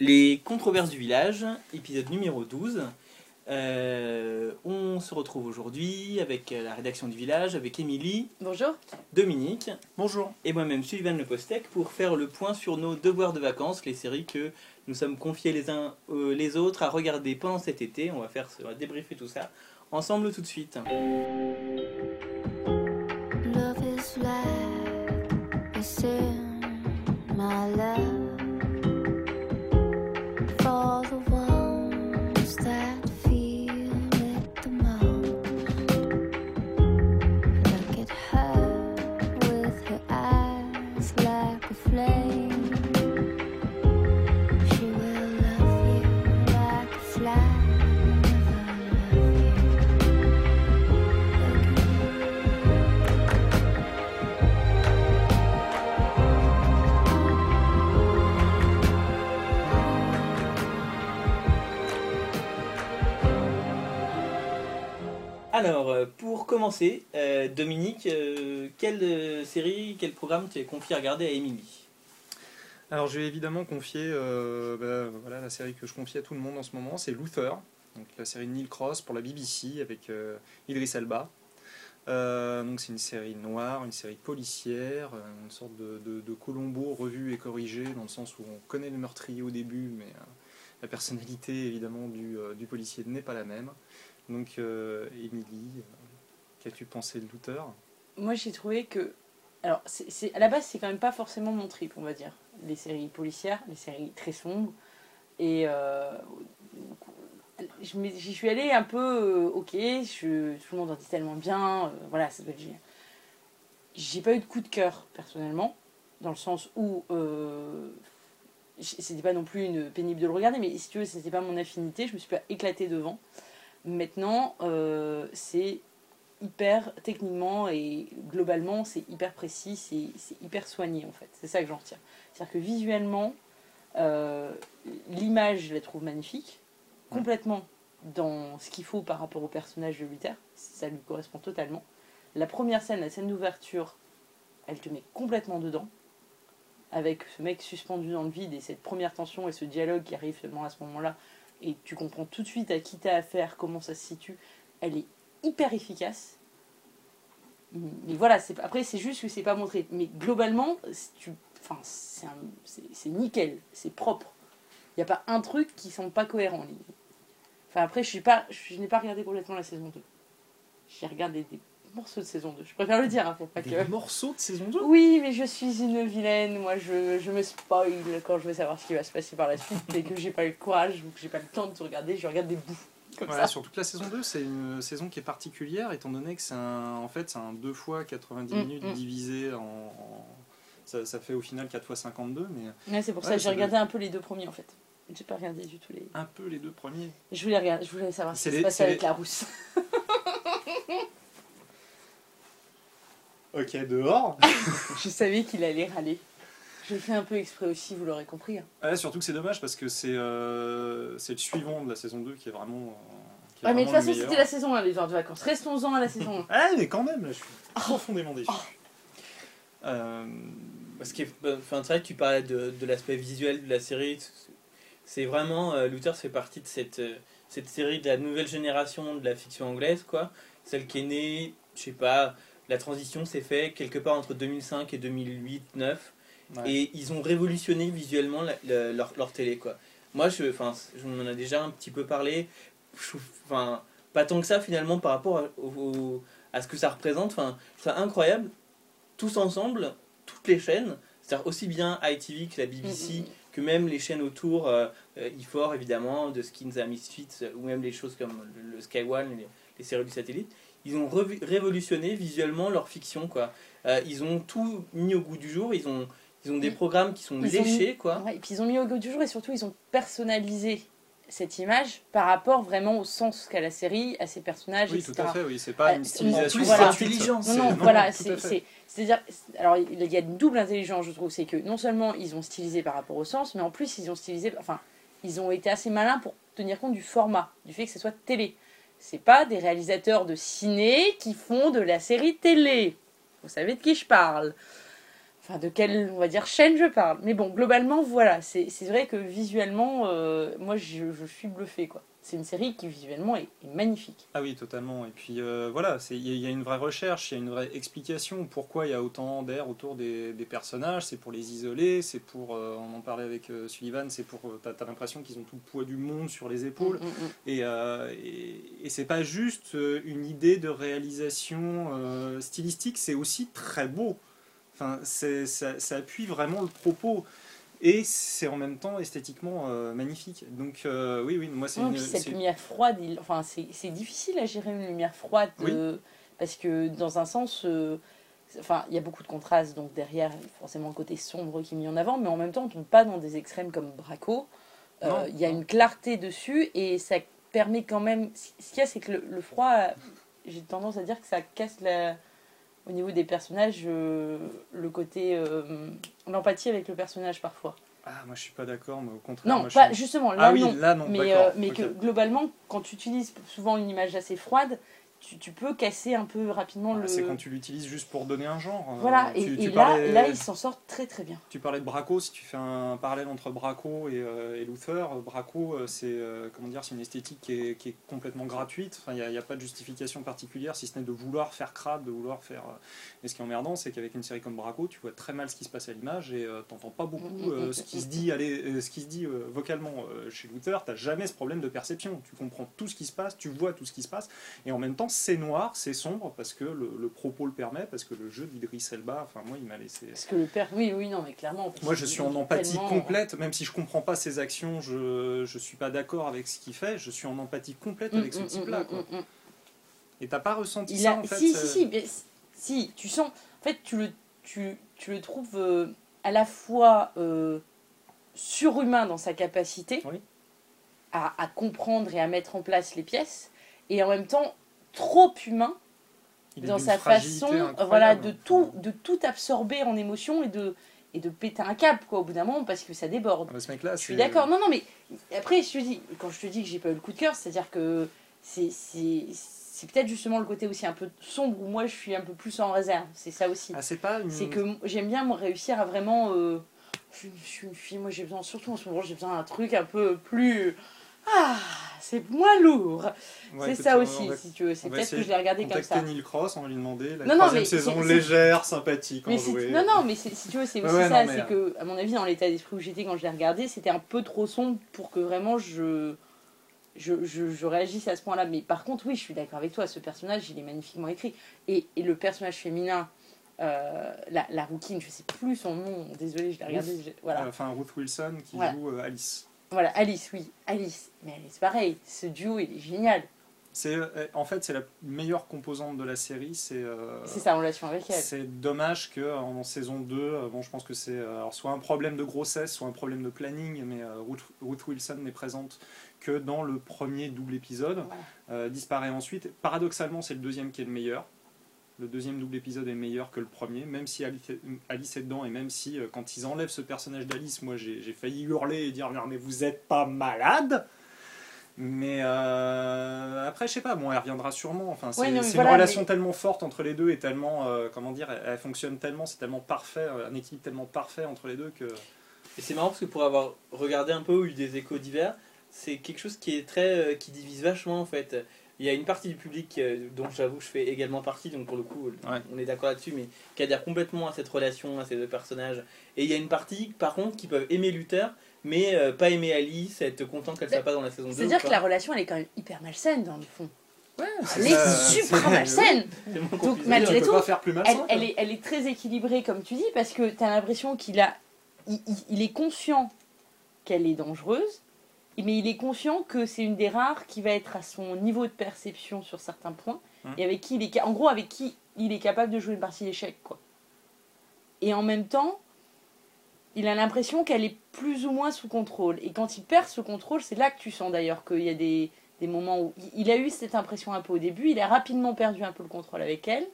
Les controverses du village, épisode numéro 12. Euh, on se retrouve aujourd'hui avec la rédaction du village, avec Émilie, Bonjour. Dominique Bonjour. et moi-même Sylvain Le Postec pour faire le point sur nos devoirs de vacances, les séries que nous sommes confiés les uns euh, les autres à regarder pendant cet été. On va faire on va débriefer tout ça ensemble tout de suite. Alors, euh, pour commencer, euh, Dominique, euh, quelle série, quel programme tu es confié à regarder à Émilie? Alors je vais évidemment confier bah, voilà, la série que je confie à tout le monde en ce moment, c'est Luther, la série de Neil Cross pour la BBC avec Idris Elba. Donc c'est une série noire, une série policière, une sorte de, Colombo revu et corrigé dans le sens où on connaît le meurtrier au début, mais la personnalité évidemment du, euh, du policier n'est pas la même. Donc euh, Émilie, euh, qu'as-tu pensé de Luther Moi, j'ai trouvé que. Alors, c'est à la base, c'est quand même pas forcément mon trip, on va dire. Les séries policières, les séries très sombres. Et. euh, J'y suis allée un peu. ok, je, tout le monde en dit tellement bien. voilà, ça doit être. J'ai pas eu de coup de cœur, personnellement. Dans le sens où. C'était pas non plus une pénible de le regarder, mais si tu veux, c'était pas mon affinité. Je me suis pas éclatée devant. Maintenant, euh, c'est hyper techniquement et globalement c'est hyper précis, c'est hyper soigné en fait. C'est ça que j'en retiens. C'est-à-dire que visuellement, euh, l'image je la trouve magnifique, complètement dans ce qu'il faut par rapport au personnage de Luther, ça lui correspond totalement. La première scène, la scène d'ouverture, elle te met complètement dedans, avec ce mec suspendu dans le vide et cette première tension et ce dialogue qui arrive seulement à ce moment-là, et tu comprends tout de suite à qui t'as affaire, comment ça se situe, elle est hyper efficace. Mais voilà, après c'est juste que c'est pas montré. Mais globalement, tu, enfin, c'est nickel, c'est propre. Il n'y a pas un truc qui semble pas cohérent. Enfin après, je suis pas, je n'ai pas regardé complètement la saison 2. J'ai regardé des morceaux de saison 2. Je préfère le dire, hein, pour pas Des que. morceaux de saison 2 Oui, mais je suis une vilaine. Moi, je, je me spoil quand je veux savoir ce qui va se passer par la suite et que j'ai pas eu le courage ou que j'ai pas le temps de tout regarder. Je regarde des bouts. Comme Voilà, ça. surtout que la saison 2, c'est une saison qui est particulière, étant donné que c'est un, en fait, un 2 fois 90 Mm, minutes mm. divisé en. en- ça, ça fait au final 4 fois 52, mais Ouais, c'est pour ça que j'ai regardé un peu les deux premiers en fait. J'ai pas regardé du tout les. un peu les deux premiers. Je voulais regarder, je voulais savoir ce qui se passait avec les- la rousse. Ok, dehors. je savais qu'il allait râler. Je le fais un peu exprès aussi, vous l'aurez compris. hein. Ouais, surtout que c'est dommage parce que c'est euh, c'est le suivant de la saison 2 qui est vraiment. euh, qui est Ouais, mais de toute vraiment le façon, meilleur. c'était la saison 1, les heures de vacances. Restons-en à la saison 1. Ah, mais quand même, là, je suis profondément déçu. Euh, Parce que, bah, enfin, c'est vrai que tu parlais de, de l'aspect visuel de la série. C'est vraiment, euh, Luther fait partie de cette, euh, cette série de la nouvelle génération de la fiction anglaise, quoi. Celle qui est née, je sais pas, la transition s'est faite quelque part entre 2005 et 2008-2009. ouais. Et ils ont révolutionné visuellement la- la- leur, leur télé, quoi. Moi, je, enfin, je m'en ai déjà un petit peu parlé. Enfin, pas tant que ça finalement par rapport à, au- à ce que ça représente. Enfin, c'est incroyable. Tous ensemble, toutes les chaînes, c'est-à-dire aussi bien ITV que la BBC, Mm, mm, que même les chaînes autour, euh, euh, E4 évidemment, de Skins and Misfits, euh, ou même les choses comme le, le Sky One, les, les séries du satellite, ils ont révolutionné visuellement leur fiction, quoi. Euh, ils ont tout mis au goût du jour, ils ont, ils ont des Mm. programmes qui sont Ils léchés, quoi. Ouais, et puis ils ont mis au goût du jour et surtout ils ont personnalisé cette image par rapport vraiment au sens qu'a la série, à ses personnages, Oui, etc. tout à fait, oui. C'est pas Euh, une c'est- stylisation voilà. Intelligence. Non, C'est- non, voilà, c'est-à-dire, alors il y a une double intelligence, je trouve, c'est que non seulement ils ont stylisé par rapport au sens, mais en plus ils ont stylisé, enfin, ils ont été assez malins pour tenir compte du format, du fait que ce soit télé. C'est pas des réalisateurs de ciné qui font de la série télé. Vous savez de qui je parle. enfin de quelle, on va dire, chaîne je parle. Mais bon, globalement, voilà, c'est vrai que visuellement, euh, moi, je, je suis bluffée, quoi. C'est une série qui, visuellement, est, est magnifique. Ah oui, totalement. Et puis euh, voilà, il y, a- il y a une vraie recherche, il y a une vraie explication. Pourquoi il y a autant d'air autour des, des personnages C'est pour les isoler, c'est pour, euh, on en parlait avec euh, Sullivan, c'est pour, t'as as, l'impression qu'ils ont tout le poids du monde sur les épaules. Mm, mm, mm. Et, et, et c'est pas juste une idée de réalisation stylistique, c'est aussi très beau. Enfin, ça appuie vraiment le propos. Et c'est en même temps esthétiquement euh, magnifique. Donc euh, oui, oui, moi c'est une... cette lumière froide, il- enfin, c'est difficile à gérer une lumière froide. Oui. euh, parce que dans un sens, enfin, il y a beaucoup de contrastes, donc derrière, forcément le côté sombre qui est mis en avant, mais en même temps, on tombe pas dans des extrêmes comme Braco. Il y a une clarté dessus et ça permet quand même. Ce qu'il y a, c'est que le, le froid, j'ai tendance à dire que ça casse la. Au niveau des personnages, euh, le côté. euh, l'empathie avec le personnage parfois. Ah, moi je suis pas d'accord, mais au contraire. Non, moi, je pas, suis- justement, là Ah oui, non. là non, Mais, euh, mais que globalement, quand tu utilises souvent une image assez froide, tu, tu peux casser un peu rapidement le. C'est quand tu l'utilises juste pour donner un genre. euh, Voilà, et, tu, et tu là, parlais, là, ils s'en sortent très très bien. tu parlais de Braco, si tu fais un parallèle entre Braco et, euh, et Luther, euh, Braco, euh, c'est euh, comment dire, c'est une esthétique qui est, qui est complètement gratuite. Enfin, il n'y a, il a pas de justification particulière, si ce n'est de vouloir faire crade, de vouloir faire. Et ce qui est emmerdant, c'est qu'avec une série comme Braco, tu vois très mal ce qui se passe à l'image et euh, t'entends pas beaucoup ce qui se dit, allez, ce qui se dit vocalement chez Luther. T'as jamais ce problème de perception. Tu comprends tout ce qui se passe, tu vois tout ce qui se passe, et en même temps, c'est noir, c'est sombre parce que le, le propos le permet, parce que le jeu d'Idris Elba, enfin moi, il m'a laissé. Parce que le père, oui, oui, non, mais clairement. Moi, je suis en empathie tellement- complète, même si je comprends pas ses actions, je je suis pas d'accord avec ce qu'il fait. Je suis en empathie complète avec ce mm, type-là. mm, quoi. mm, mm. Et t'as pas ressenti Il ça a, en fait si, euh, si, si, mais si, si, tu sens. En fait, tu le, tu, tu le trouves euh, à la fois euh, surhumain dans sa capacité Oui. à, à comprendre et à mettre en place les pièces, et en même temps trop humain il dans sa façon incroyable. voilà, de, tout, de tout absorber en émotion et de, et de péter un câble quoi, au bout d'un moment parce que ça déborde. Ah bah, ce mec-là, Je suis d'accord. Non, non, mais après, je te dis, quand je te dis que j'ai pas eu le coup de cœur, c'est-à-dire que c'est, peut-être justement le côté aussi un peu sombre où moi je suis un peu plus en réserve. C'est ça aussi. Ah, c'est pas une... C'est que j'aime bien moi, réussir à vraiment. euh, je, suis- je suis une fille, moi j'ai besoin, surtout en ce moment, j'ai besoin d'un truc un peu plus. Ah, c'est moins lourd. Ouais, c'est ça aussi, va si tu veux. C'est peut-être que je l'ai regardé comme ça. Neil Cross, on lui demander la Non, non, troisième saison légère, sympathique, Mais non, non, mais si tu veux, c'est aussi ouais, ça. c'est que, à mon avis, dans l'état d'esprit où j'étais quand je l'ai regardé, c'était un peu trop sombre pour que vraiment je, je, je, je réagisse à ce point-là. Mais par contre, oui, je suis d'accord avec toi. Ce personnage, il est magnifiquement écrit. Et, et le personnage féminin, euh, la, la rouquine, je sais plus son nom, désolé, je l'ai regardé. Voilà. Enfin, Ruth Wilson qui joue euh, Alice. Voilà, Alice, oui, Alice. Mais Alice, pareil, ce duo, il est génial. C'est, euh, en fait, c'est la meilleure composante de la série. C'est, euh, sa relation avec elle. C'est dommage que en saison 2, euh, bon, je pense que c'est euh, soit un problème de grossesse, soit un problème de planning, mais euh, Ruth, Ruth Wilson n'est présente que dans le premier double épisode, Voilà. euh, disparaît ensuite. Paradoxalement, c'est le deuxième qui est le meilleur. Le deuxième double épisode est meilleur que le premier, même si Alice est, dedans et même si euh, quand ils enlèvent ce personnage d'Alice, moi j'ai j'ai failli hurler et dire mais vous êtes pas malade. Mais euh, après, je sais pas, bon, elle reviendra sûrement. Enfin, c'est Ouais, non, mais c'est voilà, une relation mais- tellement forte entre les deux et tellement, euh, comment dire, elle, elle fonctionne tellement, c'est tellement parfait, un équilibre tellement parfait entre les deux que. Et c'est marrant parce que pour avoir regardé un peu ou eu des échos divers, c'est quelque chose qui est très euh, qui divise vachement en fait. Il y a une partie du public euh, dont j'avoue je fais également partie, donc pour le coup Ouais. on est d'accord là-dessus, mais qui adhère complètement à cette relation, à ces deux personnages. Et il y a une partie par contre qui peuvent aimer Luther, mais euh, pas aimer Alice, être content qu'elle soit pas dans la saison 2. C'est-à-dire que la relation, elle est quand même hyper malsaine dans le fond. Ouais, Elle est ça, super malsaine. Donc, malgré tout, pas faire plus malsain. elle, est, elle est très équilibrée, comme tu dis, parce que tu as l'impression qu'il a, il, il- il est conscient qu'elle est dangereuse, mais il est conscient que c'est une des rares qui va être à son niveau de perception sur certains points, Hum. et avec qui il est, en gros, avec qui il est capable de jouer une partie d'échecs, quoi. Et en même temps, il a l'impression qu'elle est plus ou moins sous contrôle. Et quand il perd ce contrôle, c'est là que tu sens d'ailleurs qu'il y a des, des moments où il- a eu cette impression un peu au début, il a rapidement perdu un peu le contrôle avec elle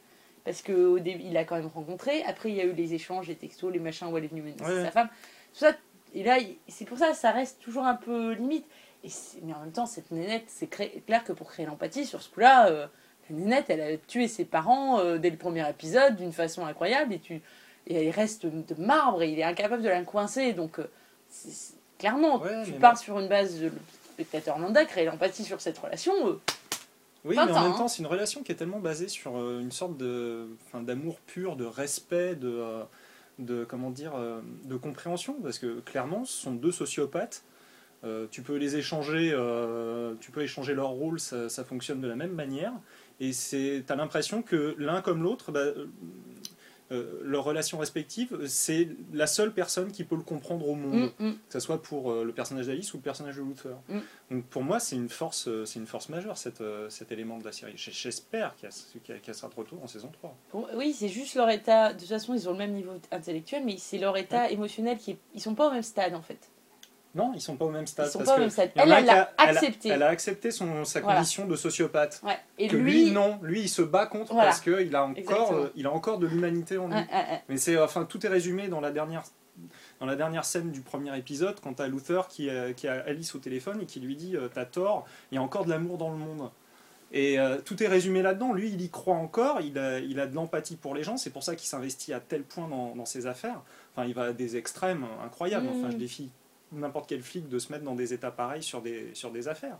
parce qu'au début il l'a quand même rencontré après il y a eu les échanges les textos les machins où elle est venue menacer Ouais. sa femme tout ça et là c'est pour ça ça reste toujours un peu limite et mais en même temps cette nénette c'est clair que pour créer l'empathie sur ce coup là la nénette elle a tué ses parents euh, dès le premier épisode d'une façon incroyable et tu et il reste de marbre et il est incapable de la coincer. Donc, euh, clairement, Ouais, tu pars sur une base de le spectateur lambda, créer l'empathie sur cette relation. euh, Oui, mais en même hein. temps, c'est une relation qui est tellement basée sur euh, une sorte de, d'amour pur, de respect, de, euh, de comment dire, euh, de compréhension, parce que clairement, ce sont deux sociopathes. Euh, tu peux les échanger, euh, tu peux échanger leur rôle, ça, fonctionne de la même manière. Et c'est, t'as l'impression que l'un comme l'autre, bah, euh, euh, leur relation respective, c'est la seule personne qui peut le comprendre au monde mm, mm. que ce soit pour euh, le personnage d'Alice ou le personnage de Luther. Mm. Donc pour moi, c'est une force, euh, c'est une force majeure cette, euh, cet élément de la série. J'espère qu'elle qu'elle sera de retour en saison 3. Pour- Oui, c'est juste leur état. De toute façon, ils ont le même niveau intellectuel, mais c'est leur état émotionnel qui est... Ils sont pas au même stade en fait. Non, ils sont pas au même stade. Ils sont parce pas au même stade. Elle, a elle accepté. Elle a accepté son, sa Voilà. condition de sociopathe. Ouais. Et que lui, non, lui, il se bat contre Voilà. parce qu'il a encore, euh, il a encore de l'humanité en lui. Mais c'est, enfin, tout est résumé dans la dernière, dans la dernière scène du premier épisode, quand t'as Luther qui, euh, qui a Alice au téléphone et qui lui dit euh, T'as tort, il y a encore de l'amour dans le monde. Et euh, tout est résumé là-dedans. Lui, il y croit encore, il a, il a de l'empathie pour les gens, c'est pour ça qu'il s'investit à tel point dans, dans ses affaires. Enfin, il va à des extrêmes incroyables. Enfin, je défie n'importe quel flic de se mettre dans des états pareils sur des, sur des affaires.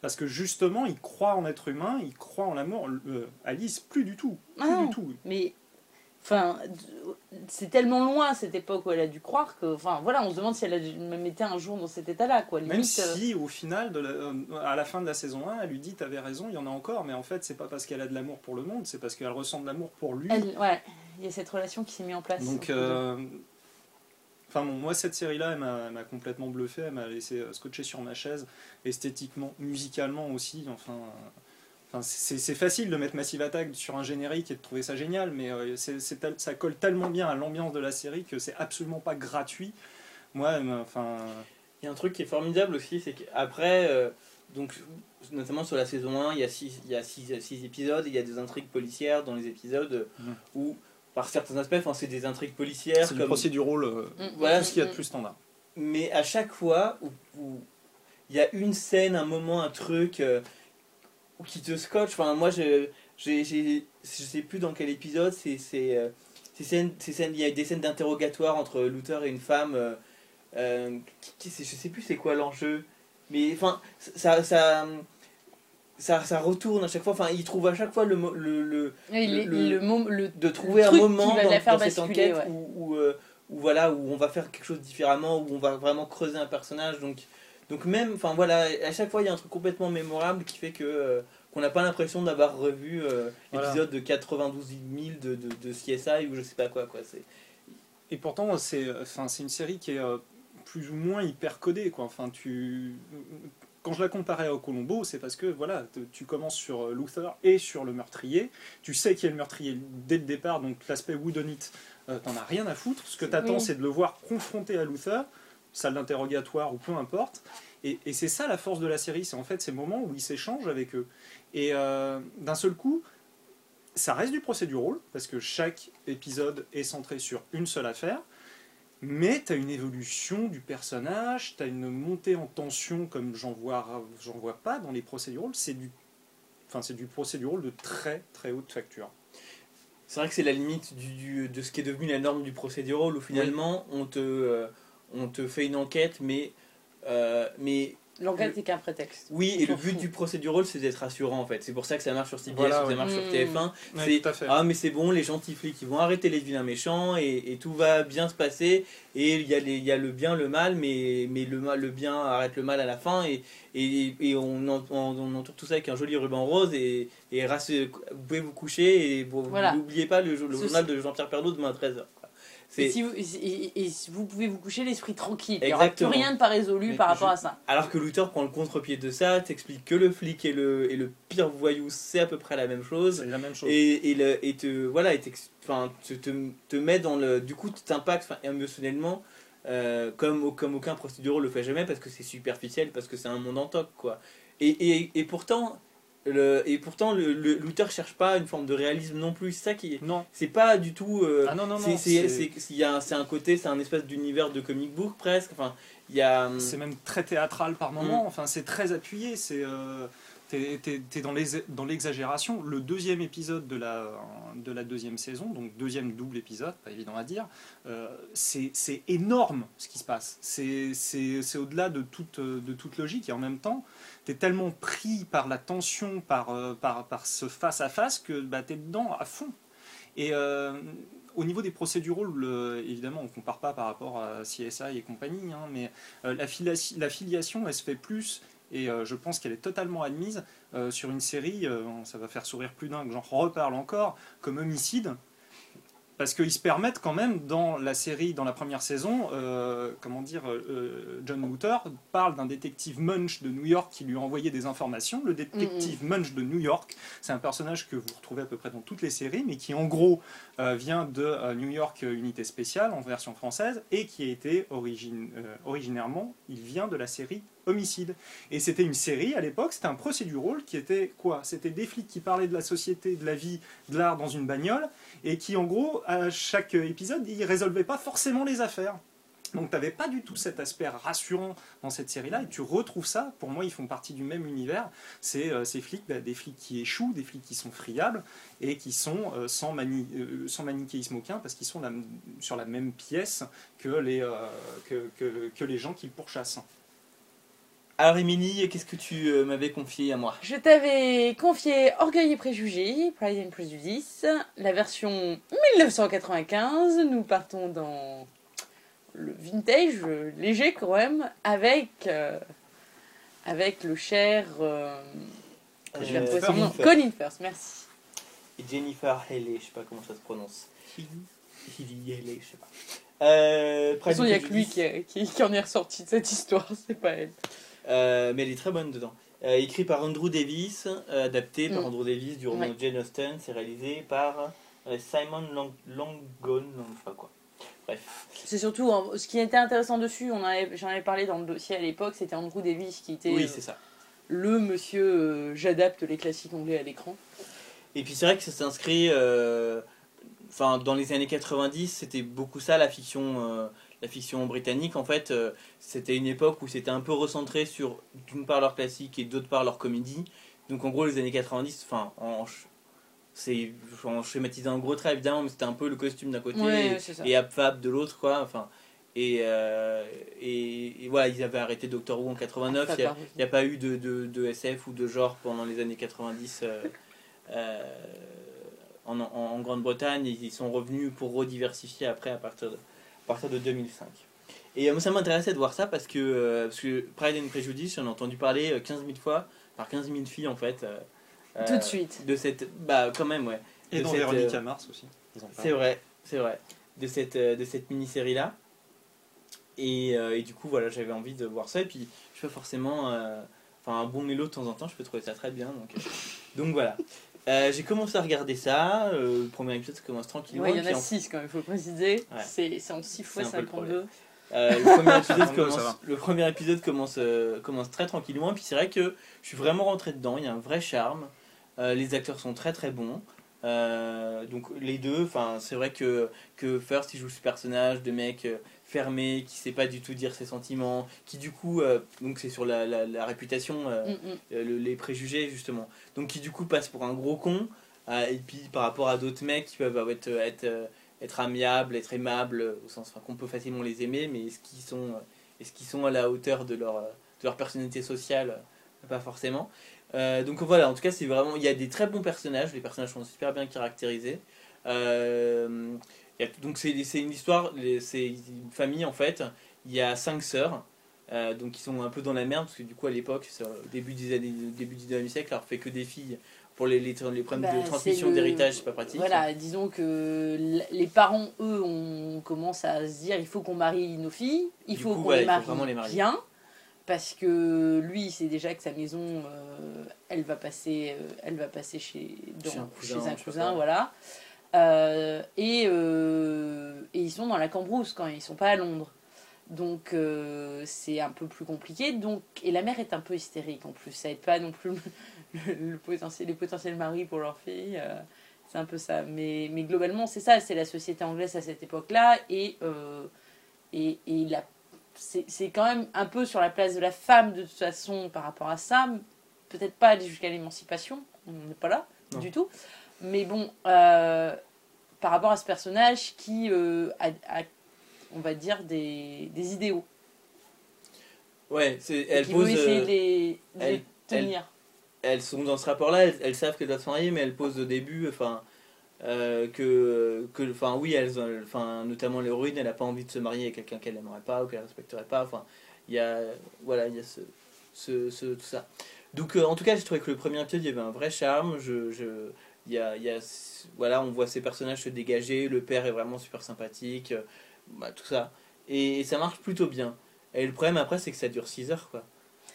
Parce que justement, il croit en être humain, il croit en l'amour. Euh, Alice, plus du tout. Plus Ah non. du tout. Mais enfin, c'est tellement loin cette époque où elle a dû croire que, enfin, voilà, on se demande si elle a dû- même été un jour dans cet état-là, quoi. Même euh, si au final, de la- euh, à la fin de la saison 1, elle lui dit T'avais raison, il y en a encore, mais en fait, c'est pas parce qu'elle a de l'amour pour le monde, c'est parce qu'elle ressent de l'amour pour lui. elle, ouais, il y a cette relation qui s'est mise en place. Donc, euh, enfin, bon, moi, cette série-là, elle m'a complètement bluffé, elle m'a laissé euh, scotcher sur ma chaise, esthétiquement, musicalement aussi. Enfin, enfin, c'est facile de mettre Massive Attack sur un générique et de trouver ça génial, mais euh, ça colle tellement bien à l'ambiance de la série que c'est absolument pas gratuit. Moi, enfin. Il y a un truc qui est formidable aussi, c'est qu'après, euh, donc, notamment sur la saison 1, il y a 6 il y a six, six épisodes, il y a des intrigues policières dans les épisodes Mhm. où, par certains aspects, enfin, c'est des intrigues policières. C'est du comme- procédural, euh, Mm, voilà, tout ce qu'il y a de mm, plus standard. mais à chaque fois où où il y a une scène, un moment, un truc euh, qui te scotche, enfin moi je, j'ai, j'ai- je sais plus dans quel épisode, c'est, c'est, euh, ces scènes, ces scènes, il y a des scènes d'interrogatoire entre Luther et une femme, euh, euh, qui, qui- c'est- je sais plus c'est quoi l'enjeu, mais enfin ça, ça, ça, ça retourne à chaque fois, enfin il trouve à chaque fois le, le, le, Ouais, il est- le- le mom- le- de trouver un moment dans, la faire dans cette basculer, enquête ouais. où, où, euh, où, voilà où on va faire quelque chose différemment où on va vraiment creuser un personnage donc donc même enfin voilà à chaque fois il y a un truc complètement mémorable qui fait que euh, qu'on n'a pas l'impression d'avoir revu euh, Voilà. l'épisode de 92 000 de, de, de CSI ou je sais pas quoi quoi c'est Et pourtant, c'est enfin, c'est une série qui est euh, plus ou moins hyper codée. Quoi. Enfin, tu... Quand je la comparais au Colombo, c'est parce que voilà, tu commences sur euh, Luther et sur le meurtrier. Tu sais qui est le meurtrier dès le départ, donc l'aspect whodunit, euh, t'en as rien à foutre. Ce que t'attends, Oui. c'est de le voir confronté à Luther, salle d'interrogatoire ou peu importe. Et, et c'est ça la force de la série, c'est en fait ces moments où il s'échange avec eux. Et euh, d'un seul coup, ça reste du procédural, parce que chaque épisode est centré sur une seule affaire, mais tu as une évolution du personnage, tu as une montée en tension comme j'en vois, j'en vois pas dans les procédurals, c'est du, enfin, c'est du procédural de très très haute facture. c'est vrai que c'est la limite du, du- de ce qui est devenu la norme du procédural où finalement on te euh, on te fait une enquête mais euh, mais L'enquête n'est qu'un prétexte. oui et On le but fout. du procédural c'est d'être rassurant en fait c'est pour ça que ça marche sur CBS Voilà, ou ça marche sur Mm. TF1 Ouais, C'est-. Ah mais c'est bon, les gentils flics ils vont arrêter les vilains méchants et, et tout va bien se passer et il y, a les- il y a le bien, le mal, mais, mais le, mal, le bien arrête le mal à la fin et, et, et on, en- on, on entoure tout ça avec un joli ruban rose et, vous pouvez vous coucher et vous Voilà. n'oubliez pas le, journal de Jean-Pierre Pernaut demain à 13h. Et, si vous, et, vous pouvez vous coucher l'esprit tranquille. Il n'y aura plus rien de pas résolu Mais par rapport je- à ça. Alors que Luther prend le contre-pied de ça, t'explique que le flic et le, et le pire voyou c'est à peu près la même chose. C'est la même chose. et, et, le- et te voilà et enfin, te, te, te met dans le du coup tu t'impactes enfin, émotionnellement euh, comme, comme aucun procédural le fait jamais parce que c'est superficiel parce que c'est un monde en toc quoi et, et, et pourtant le, et pourtant le Luther cherche pas une forme de réalisme non plus c'est ça qui est- Non. c'est pas du tout euh, Ah non, non, non. c'est- un- côté c'est un espèce d'univers de comic book presque enfin il y a. hum, C'est même très théâtral par moment, enfin c'est très appuyé, c'est euh, t'es, t'es- t'es dans, l'exagération. Le deuxième épisode de la, de la deuxième saison, donc deuxième double épisode, pas évident à dire, euh, c'est, énorme ce qui se passe. C'est au-delà de toute, de toute logique et en même temps, t'es tellement pris par la tension, par, euh, par, par ce face-à-face que bah, t'es dedans à fond. Et euh, au niveau des procéduraux, évidemment, on ne compare pas par rapport à CSI et compagnie, hein, mais euh, la, filiation, elle se fait plus, et je pense qu'elle est totalement admise sur une série, ça va faire sourire plus d'un que j'en reparle encore, comme Homicide, parce qu'ils se permettent quand même dans la série, dans la première saison, euh, comment dire, euh, John Wooter parle d'un détective Munch de New York qui lui a envoyé des informations. Le détective Munch de New York, c'est un personnage que vous retrouvez à peu près dans toutes les séries, mais qui en gros euh, vient de euh, New York euh, Unité Spéciale en version française et qui a été origine- euh, originairement, il vient de la série Homicide. Et c'était une série à l'époque, c'était un procédural qui était quoi? C'était des flics qui parlaient de la société, de la vie, de l'art dans une bagnole et qui en gros à chaque épisode ils résolvaient pas forcément les affaires. Donc tu n'avais pas du tout cet aspect rassurant dans cette série-là, et tu retrouves ça, pour moi ils font partie du même univers, c'est euh, ces flics, bah, des flics qui échouent, des flics qui sont friables, et qui sont euh, sans, euh, sans manichéisme aucun, parce qu'ils sont sur la même pièce que les, que les gens qu'ils pourchassent. Alors, Émilie, qu'est-ce que tu euh, m'avais confié à moi? Je t'avais confié Orgueil et Préjugés, Pride and Prejudice, la version 1995. Nous partons dans le vintage, euh, léger quand même, avec, euh, avec le cher. euh, je vais Euh, retrouver son Colin nom. Firth. Colin Firth, merci. Et Jennifer Haley, je sais pas comment ça se prononce. Hilly Haley, je sais pas. Euh, De toute façon, il n'y a que lui qui, qui en est ressorti de cette histoire, c'est pas elle. Euh, mais elle est très bonne dedans. Euh, écrit par Andrew Davis, euh, adapté par Mm. Andrew Davis du roman Ouais. de Jane Austen, c'est réalisé par Simon Lang Langone, non, je sais pas quoi. Bref. C'est surtout hein, ce qui était intéressant dessus, on j'en avais parlé dans le dossier à l'époque, c'était Andrew Davis qui était Oui, ça. le monsieur euh, j'adapte les classiques anglais à l'écran. Et puis c'est vrai que ça s'inscrit. euh, Enfin, dans les années 90, c'était beaucoup ça la fiction, euh, la fiction britannique. En fait, euh, c'était une époque où c'était un peu recentré sur d'une part leur classique et d'autre part leur comédie. Donc en gros, les années 90, enfin, en, c'est en schématisant un gros trait évidemment, mais c'était un peu le costume d'un côté Ouais, et, et Abfab de l'autre, quoi. Enfin, et, euh, et, et voilà, ils avaient arrêté Doctor Who en 89. Il a- n'y a pas eu de, de, de SF ou de genre pendant les années 90 euh, euh, en, en, en Grande-Bretagne. et Ils sont revenus pour rediversifier après à partir de, à partir de 2005. Et euh, moi, ça m'intéressait de voir ça parce que, euh, parce que Pride and Prejudice, j'en ai entendu parler euh, 15 000 fois par 15 000 filles en fait. euh, euh, Tout de suite. De cette. Bah, quand même, ouais. Et De dans cette, euh, Mars aussi. C'est vrai, c'est vrai. De cette, euh, de cette mini-série là. Et, euh, et du coup, voilà, j'avais envie de voir ça. Et puis, je fais forcément. euh, Enfin, un bon mélo de temps en temps, je peux trouver ça très bien. Donc, euh, donc voilà. Euh, j'ai commencé à regarder ça. euh, le premier épisode, ça commence tranquillement. Ouais, il y en a en- 6 quand même, il faut préciser. Ouais. C'est c'est en 6 fois C'est un peu le 52. Euh, le, premier épisode 52, ça commence, le premier épisode commence, euh, commence très tranquillement. Et puis c'est vrai que je suis vraiment rentré dedans. Il y a un vrai charme. Euh, les acteurs sont très très bons. Euh, donc les deux, enfin c'est vrai que, que First il joue ce personnage de mec euh, fermé, qui sait pas du tout dire ses sentiments, qui du coup, euh, donc c'est sur la, la, la réputation, euh, Mm, mm. euh, le- les préjugés justement. Donc qui du coup passe pour un gros con. euh, et puis par rapport à d'autres mecs qui peuvent être, être, être amiables, être aimables, au sens qu'on peut facilement les aimer, mais est-ce qu'ils sont, est-ce qu'ils sont à la hauteur de leur, de leur personnalité sociale? Pas forcément. Donc voilà, en tout cas, c'est vraiment. Il y a des très bons personnages, les personnages sont super bien caractérisés. Euh, y a- donc c'est une histoire, c'est une famille en fait. Il y a cinq sœurs. euh, donc ils sont un peu dans la merde parce que du coup à l'époque au début des années début du 19e siècle alors fait que des filles pour les, les, les problèmes Bah, de transmission d'héritage c'est pas pratique Voilà, disons que les parents, eux, on commence à se dire il faut qu'on marie nos filles, il Du faut qu'on voilà, les marie les marier. bien, parce que lui, il sait déjà que sa maison, euh, elle va passer, euh, elle va passer chez, dans- Chez un cousin, chez un pas. Euh, et, euh, et ils sont dans la Cambrousse quand ils sont pas à Londres. Donc euh, c'est un peu plus compliqué. Donc, et la mère est un peu hystérique en plus, ça aide pas non plus le, le potentiel, les potentiels maris pour leur fille. c'est un peu ça. Mais, mais globalement, c'est ça, c'est la société anglaise à cette époque-là. Et, et, et la c'est c'est quand même un peu sur la place de la femme de toute façon par rapport à ça. Peut-être pas aller jusqu'à l'émancipation, on n'est pas là Non. du tout. Mais bon, euh, par rapport à ce personnage qui euh, a, a, on va dire, des, des idéaux. Ouais, c'est, elle qui pose. essayer euh, de les, de elle- les tenir. elles sont dans ce rapport-là, elles, elles savent qu'elles doivent se marier, mais elles posent au début, enfin, euh, que, que, enfin, oui, elles, ont- enfin, notamment l'héroïne, elle n'a pas envie de se marier avec quelqu'un qu'elle n'aimerait pas ou qu'elle respecterait pas. Enfin, il y a, voilà, il y a ce, ce, ce- tout ça. Donc, euh, en tout cas, j'ai trouvé que le premier épisode, il y avait un vrai charme. Je, je, il y a, il y a, voilà, on voit ces personnages se dégager. Le père est vraiment super sympathique, euh, bah, tout ça, et, ça marche plutôt bien. Et le problème après, c'est que ça dure 6 heures, quoi.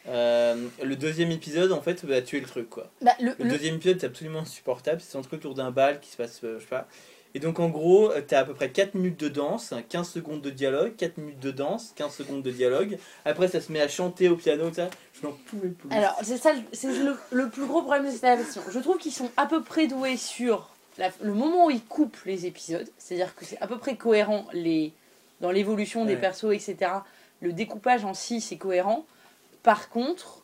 Euh, le deuxième épisode, en fait, va tuer le truc, quoi. Bah, le, Le le- deuxième épisode, c'est absolument insupportable. C'est un truc autour d'un bal qui se passe, euh, je sais pas. Et donc, en gros, euh, t'as à peu près 4 minutes de danse, hein, 15 secondes de dialogue, 4 minutes de danse, 15 secondes de dialogue. Après, ça se met à chanter au piano, ça. Je n'en pouvais plus. Alors, c'est ça, le- c'est le, le plus gros problème de cette adaptation. Je trouve qu'ils sont à peu près doués sur la- le moment où ils coupent les épisodes. C'est-à-dire que c'est à peu près cohérent les, dans l'évolution des persos, etc. Le découpage en si, c'est cohérent. Par contre,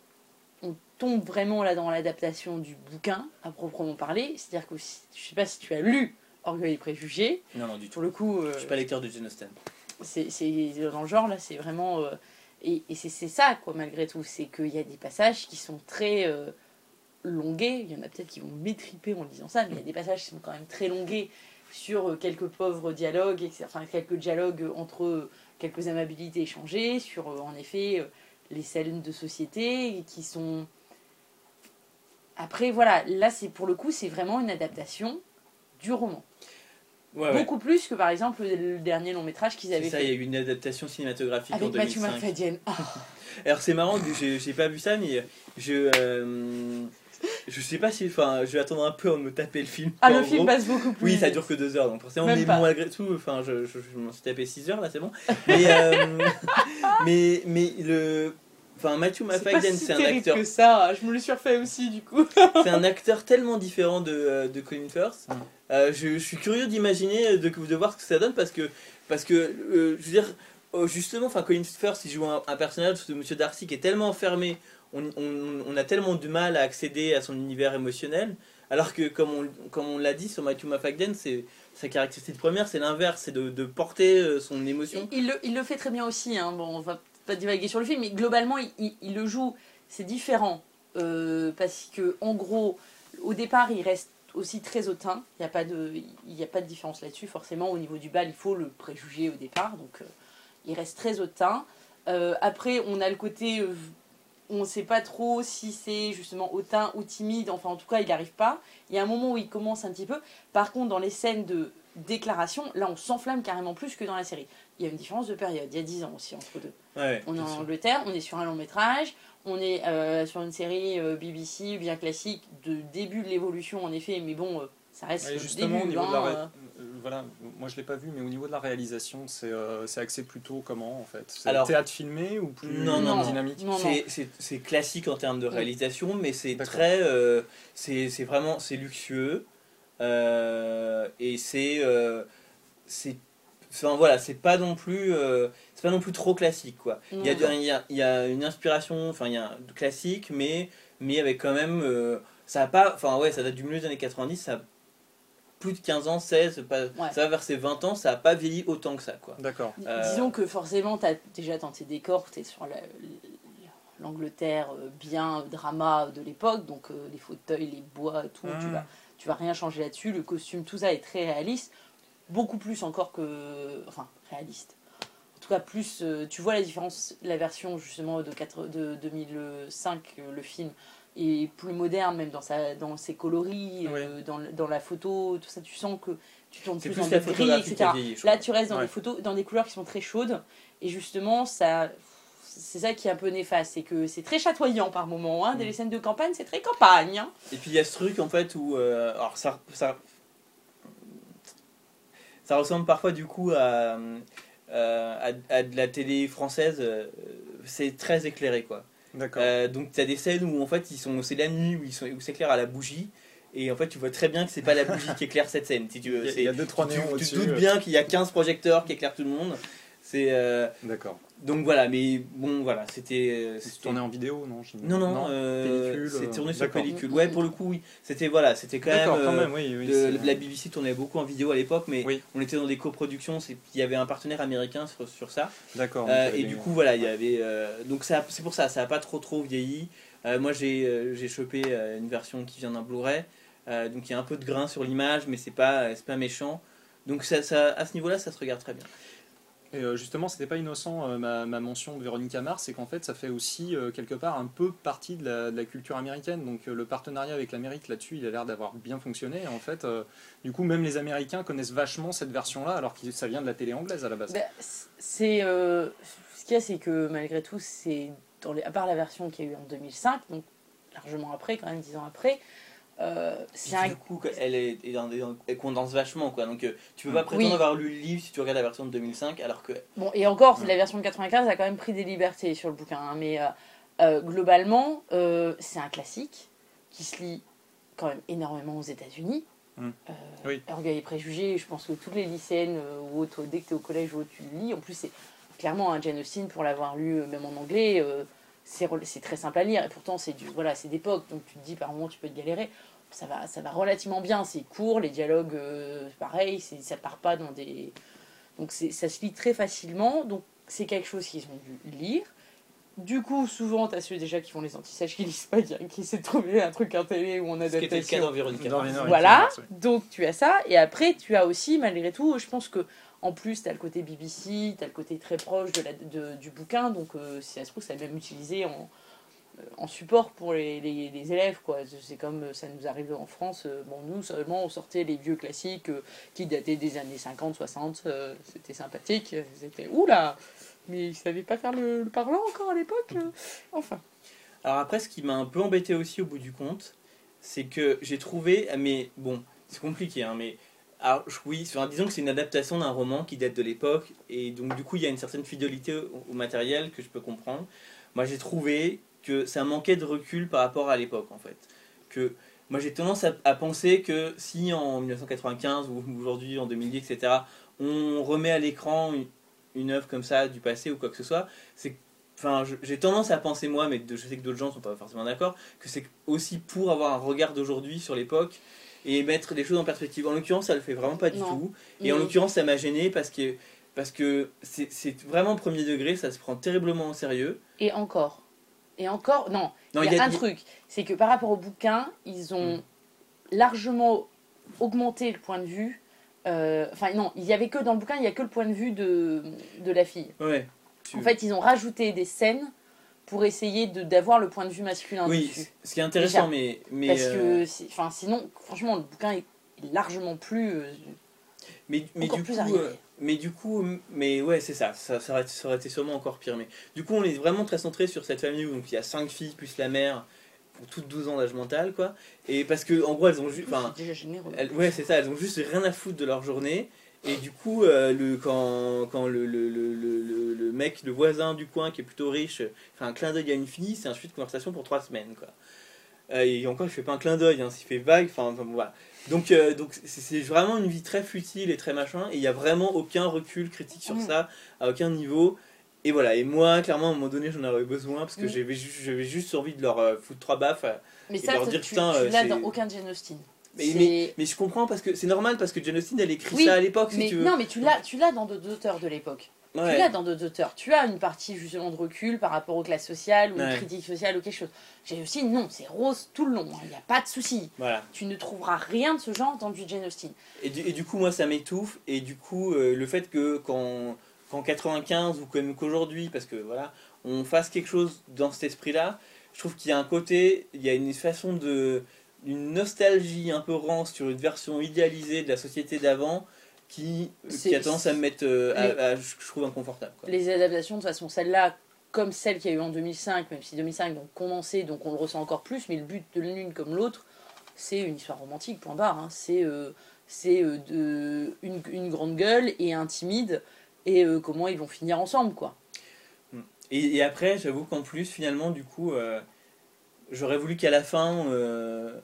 on tombe vraiment là dans l'adaptation du bouquin, à proprement parler. C'est-à-dire que si- je sais pas si tu as lu Orgueil et Préjugés. Non, non, du tout. Pour le coup, euh, Je suis pas lecteur de Jane Austen. c'est c'est- dans le genre là c'est vraiment euh, et, et c'est ça quoi malgré tout c'est qu'il y a des passages qui sont très euh, longués il y en a peut-être qui vont m'étriper en disant ça mais il y a des passages qui sont quand même très longués sur euh, quelques pauvres dialogues etc. enfin quelques dialogues entre euh, quelques amabilités échangées sur euh, en effet euh, les scènes de société qui sont après voilà là c'est pour le coup c'est vraiment une adaptation du roman Ouais, ouais. beaucoup plus que par exemple le, dernier long métrage qu'ils avaient ça, fait il y a eu une adaptation cinématographique en avec Matthew 2005. McFadden. Ah, Alors c'est marrant j'ai pas vu ça, mais je euh, je sais pas si, enfin, je vais attendre un peu avant de me taper le film. Ah, En le film gros. passe beaucoup plus. Oui, ça dure que deux heures, donc forcément, Même mais pas. malgré tout, enfin, je, je, je m'en suis tapé 6 heures là, c'est bon. Mais, euh, mais, mais le. Enfin, Matthew C'est McFadden, si c'est un terrible acteur. que ça. Je me le suis refait aussi, du coup. C'est un acteur tellement différent de, euh, de Colin Firth. Mm. Euh, je, je suis curieux d'imaginer, de, de voir ce que ça donne parce que, parce que euh, je veux dire, euh, justement, enfin, Colin Firth, il joue un, un personnage de Monsieur Darcy qui est tellement enfermé, on, on, on a tellement du mal à accéder à son univers émotionnel, alors que, comme on, comme on l'a dit sur Matthew McFadden, c'est sa caractéristique première, c'est l'inverse, c'est de, de porter euh, son émotion. Il, le, il le fait très bien aussi. Hein. Bon, on va pas divaguer sur le film, mais globalement, il, le joue. C'est différent. Euh, parce que, en gros, au départ, il reste aussi très hautain. Il n'y a, pas de- a pas de différence là-dessus. Forcément, au niveau du bal, il faut le préjuger au départ. Donc, euh, il reste très hautain. Euh, après, on a le côté. on ne sait pas trop si c'est justement hautain ou timide. Enfin, en tout cas, il n'arrive pas. Il y a un moment où il commence un petit peu. Par contre, dans les scènes de déclaration, là, on s'enflamme carrément plus que dans la série. Il y a une différence de période. Il y a 10 ans aussi entre deux. Ouais, On est en sûr. Angleterre, on est sur un long métrage, on est euh, sur une série euh, BBC bien classique de début de l'évolution en effet, mais bon, euh, ça reste le justement, début. au niveau de la hein, ré- voilà, moi je l'ai pas vu, mais au niveau de la réalisation, c'est euh, c'est axé plutôt comment en fait? C'est Alors- théâtre filmé ou plus Non, non, dynamique? Non, non. C'est- classique en termes de Oui. réalisation, mais c'est très. euh, c'est c'est vraiment. C'est luxueux. euh, et c'est. euh, c'est Enfin voilà, c'est pas non plus. euh, c'est pas non plus trop classique quoi. Il y, a, il, y a, il y a une inspiration, enfin il y a un classique, mais, mais avec quand même. euh, ça a pas. Enfin ouais, ça date du milieu des années 90, ça a plus de 15 ans, 16, pas, Ouais. ça va vers ses 20 ans, ça a pas vieilli autant que ça quoi. D'accord. Euh, Disons que forcément, tu as déjà dans tes décors, tu es sur la- l'Angleterre bien drama de l'époque, donc euh, les fauteuils, les bois, tout, tu, Hmm. vas, tu vas rien changer là-dessus, le costume, tout ça est très réaliste, beaucoup plus encore que. Enfin, réaliste. En tout cas, plus. euh, tu vois la différence, la version justement de, 4 de 2005, euh, le film, est plus moderne, même dans, sa, dans ses coloris, euh, dans, dans la photo, tout ça, tu sens que tu tournes plus, plus dans des gris, etc. Là, tu restes dans Ouais. des photos, dans des couleurs qui sont très chaudes, et justement, ça. C'est ça qui est un peu néfaste, c'est que c'est très chatoyant par moments. Hein. Mm. Des scènes de campagne, c'est très campagne. hein. Et puis il y a ce truc en fait où. euh, alors ça, ça. Ça ressemble parfois du coup à, euh, à, à de la télé française. euh, c'est très éclairé quoi. D'accord. Euh, donc tu as des scènes où en fait ils sont, c'est la nuit où, ils sont, où c'est clair à la bougie. Et en fait tu vois très bien que c'est pas la bougie qui éclaire cette scène. Si tu veux. il y a- deux trois tu, tu doutes bien qu'il y a 15 projecteurs qui éclairent tout le monde. C'est D'accord. Donc voilà, mais bon voilà, c'était. euh, c'était- tourné en vidéo, non j'imagine Non non, euh, c'est euh, tourné sur pellicule. Ouais, pour le coup, oui. C'était voilà, c'était quand même. D'accord, quand euh, même, oui. oui de- la BBC tournait beaucoup en vidéo à l'époque, mais Oui. on était dans des coproductions. Il y avait un partenaire américain sur, sur ça. D'accord. Euh, et du coup, voilà, il y avait. euh, donc c'est pour ça, ça a pas trop trop vieilli. Moi, j'ai chopé une version qui vient d'un Blu-ray. Donc il y a un peu de grain sur l'image, mais c'est pas, pas méchant. Donc ça, ça, à ce niveau-là, ça se regarde très bien. Et euh, justement, c'était pas innocent euh, ma, mention de Véronique Mars, c'est qu'en fait, ça fait aussi euh, quelque part un peu partie de la, culture américaine. Donc le partenariat avec l'Amérique là-dessus, il a l'air d'avoir bien fonctionné. En fait, du coup, même les Américains connaissent vachement cette version-là, alors que ça vient de la télé anglaise à la base. Bah, c'est ce qu'il y a, c'est que malgré tout, c'est dans à part la version qu'il y a eu en 2005, donc largement après, quand même dix ans après, euh, c'est un Du coup, elle, est, elle condense vachement, quoi. Donc euh, tu peux pas prétendre Oui. avoir lu le livre si tu regardes la version de 2005, alors que. Bon, et encore, Ouais. la version de 95 a quand même pris des libertés sur le bouquin. hein, mais euh, globalement, euh, c'est un classique qui se lit quand même énormément aux États-Unis. Mm. Euh, Oui. Orgueil et préjugés, je pense que toutes les lycéennes ou autres, dès que tu es au collège ou autre, tu le lis. En plus, c'est clairement un Jane Austen, pour l'avoir lu même en anglais, c'est très simple à lire. Et pourtant, c'est du voilà, c'est d'époque, donc tu te dis par moment tu peux te galérer. Ça va, ça va relativement bien, c'est court, les dialogues, euh, pareil, ça part pas dans des. Donc ça se lit très facilement, donc c'est quelque chose qu'ils ont dû lire. Du coup, souvent, t'as ceux déjà qui font les antisèches qui lisent pas, qui, qui essaient de trouver un truc en télé ou en Ce qui était le cas adaptation. Voilà, donc tu as ça, et après tu as aussi, malgré tout, je pense que en plus tu as le côté BBC, tu as le côté très proche de la, de- du bouquin, donc euh, si ça se trouve, ça même utilisé en, en support pour les, les- élèves. quoi. C'est comme euh, ça nous arrive en France, euh, bon, nous seulement on sortait les vieux classiques euh, qui dataient des années 50, 60, euh, c'était sympathique, c'était oula, mais ils savaient pas faire le, parlant encore à l'époque, enfin. Alors après, ce qui m'a un peu embêté aussi au bout du compte, c'est que j'ai trouvé, mais bon, c'est compliqué, hein, mais alors, oui, enfin, disons que c'est une adaptation d'un roman qui date de l'époque, et donc du coup il y a une certaine fidélité au matériel que je peux comprendre. Moi j'ai trouvé que ça manquait de recul par rapport à l'époque en fait. Que moi j'ai tendance à, à penser que si en 1995 ou aujourd'hui en 2010 etc on remet à l'écran une, une œuvre comme ça du passé ou quoi que ce soit, c'est Enfin, j'ai tendance à penser moi, mais de- je sais que d'autres gens sont pas forcément d'accord, que c'est aussi pour avoir un regard d'aujourd'hui sur l'époque et mettre les choses en perspective. En l'occurrence, ça le fait vraiment pas du Non. tout. Et en Mais- l'occurrence, ça m'a gêné parce que parce que c'est vraiment premier degré, ça se prend terriblement au sérieux. Et encore. Et encore, non, il y a, un y truc, c'est que par rapport au bouquin, ils ont Mm. largement augmenté le point de vue. euh, Enfin, non, il y avait que dans le bouquin, il y a que le point de vue de, de la fille. Ouais. En fait, ils ont rajouté des scènes pour essayer d'avoir le point de vue masculin oui, dessus. ce qui est intéressant, Déjà. mais mais Parce euh, que, c'est- enfin, sinon, franchement, le bouquin est largement plus, euh, mais, mais encore du plus coup, euh, mais du coup, mais ouais, c'est ça, ça, ça aurait, ça aurait été sûrement encore pire. Mais du coup, on est vraiment très centré sur cette famille où donc il y a cinq filles plus la mère, pour toutes 12 ans d'âge mental, quoi. Et parce que en gros, elles ont juste, ouais, c'est ça, elles ont juste rien à foutre de leur journée. Et du coup, euh, le, quand, quand le, le, le, le, mec, le voisin du coin qui est plutôt riche, euh, fait un clin d'œil à une fille, c'est un suite de conversation pour trois semaines. Quoi. Euh, et encore, il fait pas un clin d'œil, hein, s'il fait vague, enfin enfin, voilà. Donc euh, donc c'est vraiment une vie très futile et très machin, et il n'y a vraiment aucun recul critique sur Mm. ça, à aucun niveau. Et voilà, et moi, clairement, à un moment donné, j'en avais besoin, parce que Mm. j'avais ju- j'avais juste envie de leur euh, foutre trois baffes. euh, Mais et ça, leur tu, dire, tu putain, euh, l'as dans aucun Jane Austen. Mais, mais, mais je comprends parce que c'est normal parce que Jane Austen elle écrit Oui, ça à l'époque si mais tu veux. non, mais tu l'as, tu l'as dans d'autres auteurs de l'époque. Ouais. Tu l'as dans d'autres auteurs. Tu as une partie justement de recul par rapport aux classes sociales ou une Ouais. critique sociale ou quelque chose. J'ai aussi non, c'est rose tout le long. hein. Il n'y a pas de souci. Voilà. Tu ne trouveras rien de ce genre dans du Jane Austen. Et du, et du coup moi ça m'étouffe et du coup euh, le fait que quand qu'en 95 ou comme qu'aujourd'hui parce que voilà on fasse quelque chose dans cet esprit là, je trouve qu'il y a un côté, il y a une façon de une nostalgie un peu rance sur une version idéalisée de la société d'avant qui, qui a tendance à me mettre euh, Les- à- je je trouve inconfortable. Quoi. Les adaptations, de toute façon, celle-là, comme celle qu'il y a eu en 2005, même si 2005 donc condensé, donc on le ressent encore plus, mais le but de l'une comme l'autre, c'est une histoire romantique, point barre. hein. C'est euh, euh, une, une grande gueule et un timide, et euh, comment ils vont finir ensemble, quoi. Et, et après, j'avoue qu'en plus, finalement, du coup, euh, j'aurais voulu qu'à la fin, euh,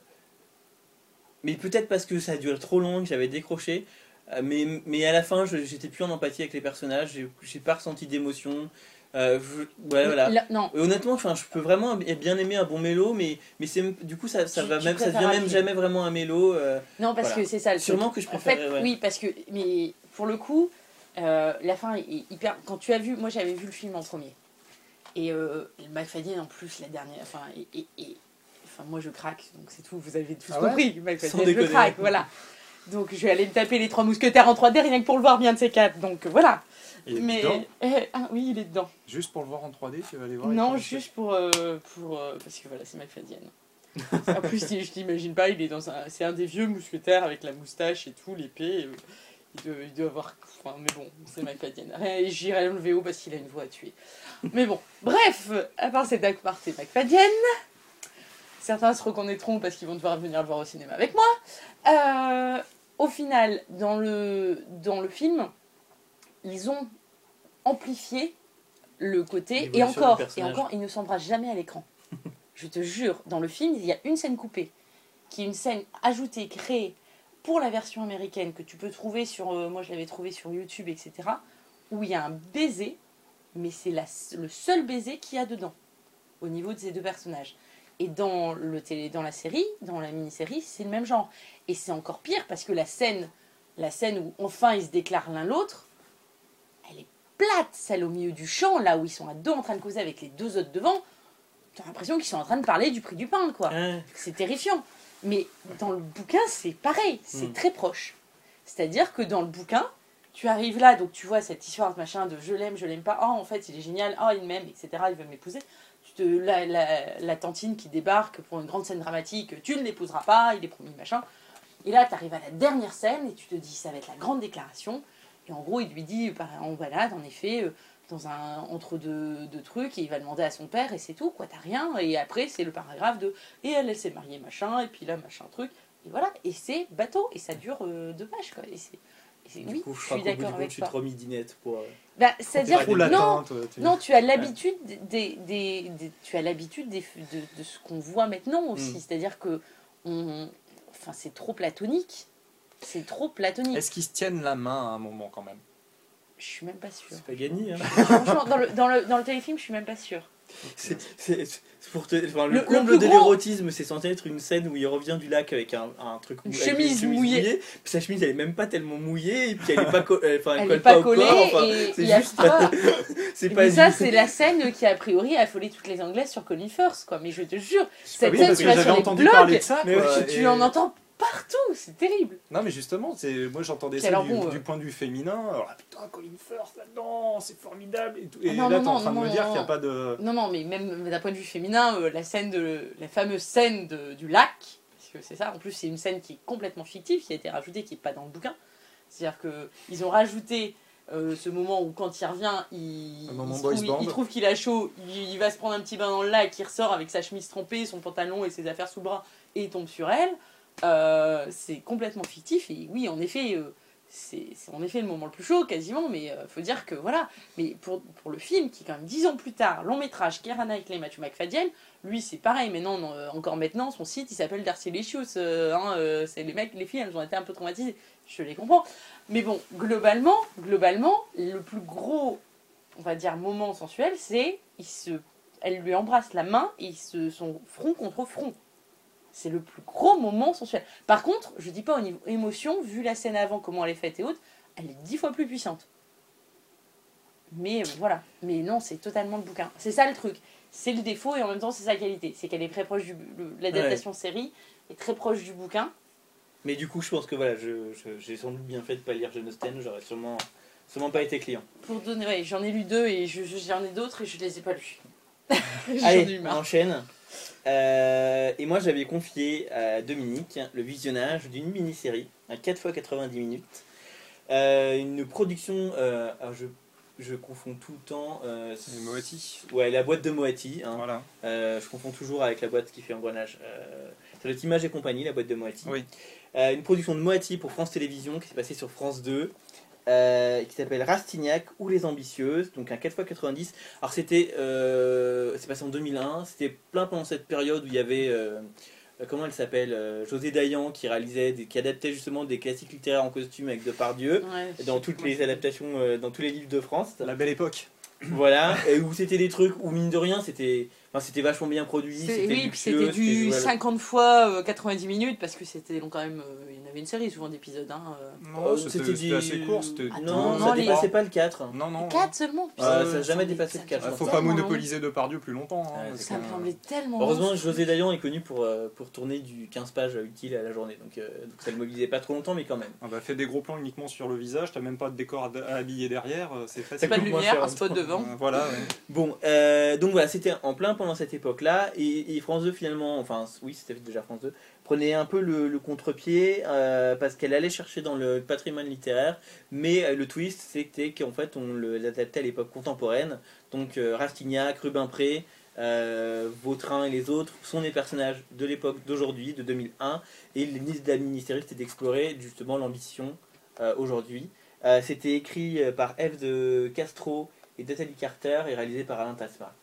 mais peut-être parce que ça a duré trop long, que j'avais décroché, Euh, mais, mais à la fin, j'étais plus en empathie avec les personnages, j'ai- pas ressenti d'émotion. Euh, je- ouais, voilà. Là- non, honnêtement, enfin, je peux vraiment bien aimer un bon mélo, mais, mais c'est du coup ça, ça Tu- va tu même, ça devient même jamais vraiment un mélo. euh, non parce Voilà. que c'est ça le truc. Sûrement que je En préférerais. fait, ouais. oui, parce que mais pour le coup, euh, la fin est hyper. Quand tu as vu, moi j'avais vu le film en premier, et euh, McFadden en plus la dernière, enfin et, et- et- enfin moi je craque, donc c'est tout. Vous avez tous Ah ouais? compris, McFadden, je craque, voilà. Donc je vais aller me taper les trois mousquetaires en 3D rien que pour le voir bien de ces quatre. Donc voilà. Il est mais dedans. eh, ah oui, il est dedans. Juste pour le voir en 3D, tu vas aller voir. Non, juste pour, euh, pour euh, parce que voilà, c'est McFadden. en plus, je t'imagine pas, il est dans un, c'est un des vieux mousquetaires avec la moustache et tout, l'épée. euh, Il doit, il doit avoir, enfin, mais bon, c'est McFadden. J'irai le VO parce qu'il a une voix à tuer. Mais bon, bref, à part cette aparté McFadden, certains se reconnaîtront parce qu'ils vont devoir venir le voir au cinéma avec moi. Euh, au final, dans le, dans le film, ils ont amplifié le côté et encore et encore il ne s'embrasse jamais à l'écran. Je te jure dans le film il y a une scène coupée qui est une scène ajoutée créée pour la version américaine que tu peux trouver sur euh, moi je l'avais trouvé sur YouTube etc où il y a un baiser mais c'est le seul baiser qu'il y a dedans au niveau de ces deux personnages et dans le télé dans la série dans la mini-série c'est le même genre et c'est encore pire parce que la scène la scène où enfin ils se déclarent l'un l'autre elle est plate, celle au milieu du champ, là où ils sont à deux en train de causer avec les deux autres devant. T'as l'impression qu'ils sont en train de parler du prix du pain, quoi. C'est terrifiant. Mais dans le bouquin, c'est pareil, c'est Mm. très proche. C'est-à-dire que dans le bouquin, tu arrives là, donc tu vois cette histoire de machin de je l'aime, je l'aime pas, oh en fait il est génial, oh il m'aime, etc., il veut m'épouser. Te, la, la, tantine qui débarque pour une grande scène dramatique, tu ne l'épouseras pas, il est promis, machin. Et là, tu arrives à la dernière scène et tu te dis, ça va être la grande déclaration. Et en gros, il lui dit, bah, on balade, en effet, euh, dans un entre deux, deux trucs, et il va demander à son père, et c'est tout, quoi, t'as rien. Et après, c'est le paragraphe de, et elle, elle s'est mariée, machin, et puis là, machin, truc. Et voilà, et c'est bateau, et ça dure euh, deux pages, quoi. C'est, et Du oui, coup, je je suis d'accord avec je suis toi. trop midinette pour. euh, Bah, c'est-à-dire trop que latin, non, tu- non, tu as l'habitude des, des, des- tu as l'habitude des- de, de ce qu'on voit maintenant aussi. Mm. C'est-à-dire que on, enfin, c'est trop platonique. C'est trop platonique. Est-ce qu'ils se tiennent la main à un moment quand même? Je suis même pas sûre. C'est pas gagné. Hein. Franchement, dans le, dans, le, dans le téléfilm, je suis même pas sûre. C'est- c'est- c'est pour te- enfin, le, Le- le comble de gros- l'érotisme, c'est censé être une scène où il revient du lac avec un, un truc Une chemise mouillée. Puis sa chemise, elle est même pas tellement mouillée, et puis elle est pas, co- enfin, elle Elle colle n'est pas au collée corps, enfin, et c'est il y a juste pas- c'est pas Mais ça, c'est la scène qui a priori a affolé toutes les Anglaises sur Colin Firth, quoi. Mais je te jure, cette Oui, scène, tu vas sur les entendu blogs, parler de ça. quoi, tu, en entends partout, c'est terrible. Non, mais justement, c'est moi j'entendais ça du, bon, du euh, point de vue féminin. Alors, ah, putain, Colin Firth là-dedans, c'est formidable. Et, tout. et Ah non, là, t'es en non, train de me dire qu'il n'y a pas de. Non, non, mais même d'un point de vue féminin, euh, la scène de la fameuse scène de- du lac, parce que c'est ça. En plus, c'est une scène qui est complètement fictive, qui a été rajoutée, qui n'est pas dans le bouquin. C'est-à-dire que ils ont rajouté euh, ce moment où quand il revient, il, il trouve, il trouve qu'il a chaud, il, il va se prendre un petit bain dans le lac, il ressort avec sa chemise trempée, son pantalon et ses affaires sous le bras, et il tombe sur elle. Euh, c'est complètement fictif et oui, en effet. euh, c'est en effet le moment le plus chaud quasiment, mais il faut dire que voilà. Mais pour, le film, qui est quand même dix ans plus tard, long métrage, Keira Knightley, Matthew McFadden, lui c'est pareil, mais non, euh, encore maintenant, son site il s'appelle Darcy Licious. euh, hein, euh, c'est les mecs, les filles, elles ont été un peu traumatisées, je les comprends. Mais bon, globalement, globalement, le plus gros, on va dire, moment sensuel, c'est il se, elle lui embrasse la main et ils se sont front contre front. C'est le plus gros moment sensuel. Par contre, je dis pas au niveau émotion, vu la scène avant, comment elle est faite et autres, elle est dix fois plus puissante. Mais euh, voilà. Mais non, c'est totalement le bouquin. C'est ça le truc. C'est le défaut et en même temps c'est sa qualité. C'est qu'elle est très proche du. le- L'adaptation série est très proche du bouquin. Mais du coup, je pense que voilà, je- je- j'ai sans doute bien fait de pas lire Jane Austen, j'aurais sûrement, sûrement pas été client. Pour donner, ouais, j'en ai lu deux et je- je- j'en ai d'autres et je les ai pas lus. Ai Allez, eu on marre. enchaîne. Euh, et moi, j'avais confié à Dominique le visionnage d'une mini-série à 4 x 90 minutes. Euh, une production, euh, alors je, je confonds tout le temps. C'est Moati. Ouais, la boîte de Moati. hein. Voilà. Je confonds toujours avec la boîte qui fait engrenage. C'est notre image et compagnie, la boîte de Moati. Oui. Une production de Moati pour France Télévisions qui s'est passée sur France 2. Euh, qui s'appelle Rastignac ou Les Ambitieuses, donc un 4x90. Alors c'était, euh, c'est passé en 2001, c'était plein pendant cette période où il y avait euh, comment elle s'appelle euh, José Dayan qui réalisait, des- qui adaptait justement des classiques littéraires en costume avec Depardieu Ouais, dans toutes les adaptations, euh, dans tous les livres de France. La belle époque. Voilà, et où c'était des trucs où mine de rien c'était, enfin c'était vachement bien produit, c'était Oui, c'était du jouable. 50 fois euh, 90 minutes parce que c'était long quand même. euh, il y en avait une série souvent d'épisodes. Hein, euh. Non, Euh, c'était assez court. c'était- Attends, Non, non, ça les- dépassait pas le 4. Non, non. 4 seulement Ah, ça a putain, jamais dépassé le quatre, ça me je Faut pas monopoliser Depardieu plus longtemps. hein, Ouais, Ça me semblait tellement. Heureusement. José Dayan est connu pour, pour tourner du 15 pages utile à la journée, donc, donc ça ne mobilisait pas trop longtemps, mais quand même. Ah bah, fais des gros plans uniquement sur le visage, t'as même pas de décor à, habiller derrière, c'est C'est facile. pas de lumière, un spot devant. Voilà. Bon, donc voilà, c'était en plein pendant cette époque-là, et, France 2 finalement, enfin oui, c'était déjà France 2, prenait un peu le, le contre-pied euh, parce qu'elle allait chercher dans le patrimoine littéraire, mais euh, le twist c'était qu'en fait on le- l'adaptait à l'époque contemporaine, donc euh, Rastignac, Rubempré, euh, Vautrin et les autres sont des personnages de l'époque d'aujourd'hui, de 2001, et la mini-série c'était d'explorer justement l'ambition aujourd'hui. C'était écrit par Eve de Castro et Nathalie Carter et réalisé par Alain Tasma.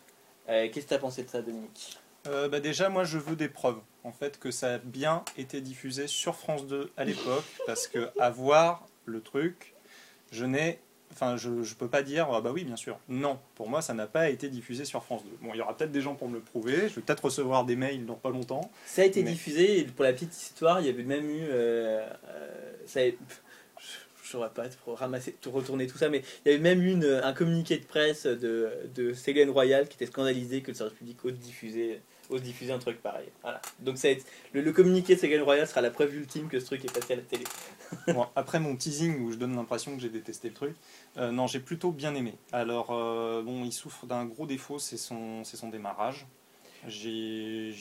Euh, Qu'est-ce que tu as pensé de ça, Dominique Euh, bah déjà, moi, je veux des preuves, en fait, que ça a bien été diffusé sur France 2 à l'époque, parce que à voir le truc, je n'ai... Enfin, je, je peux pas dire, ah bah oui, bien sûr. Non, pour moi, ça n'a pas été diffusé sur France 2. Bon, il y aura peut-être des gens pour me le prouver, je vais peut-être recevoir des mails dans pas longtemps. Ça a été Mais- diffusé, et pour la petite histoire, il y avait même eu. euh, ça a- saurais pas pour ramasser, tout retourner tout ça, mais il y avait même une, un communiqué de presse de, de Royal qui était scandalisé que le service public ose diffuser, ose diffuser un truc pareil. Voilà. Donc ça été- le, le communiqué de Royal sera la preuve ultime que ce truc est passé à la télé. Bon, après mon teasing où je donne l'impression que j'ai détesté le truc, euh, non, j'ai plutôt bien aimé. Alors, euh, bon, il souffre d'un gros défaut, c'est son, son démarrage. J'ai.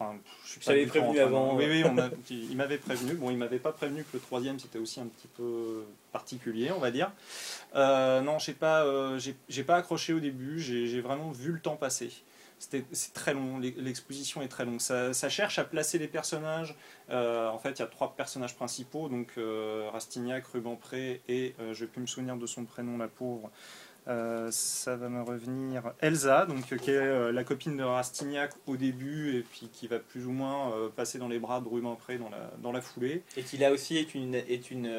Enfin, je suis pas tout prévenu en train- avant, Oui, oui, on m'a- il m'avait prévenu. Bon, il m'avait pas prévenu que le troisième c'était aussi un petit peu particulier, on va dire. Euh, non, j'ai pas, euh, j'ai j'ai pas accroché au début. J'ai j'ai vraiment vu le temps passer. C'était- C'est très long, l'e- l'exposition est très longue. Ça, ça cherche à placer les personnages. Euh, en fait, il y a trois personnages principaux, donc euh, Rastignac, Rubempré et euh, je vais plus me souvenir de son prénom, la pauvre. Euh, ça va me revenir. Elsa, donc, euh, qui est euh, la copine de Rastignac au début et puis qui va plus ou moins passer dans les bras de Rubempré dans la, dans la foulée. Et qui là aussi est une, est une,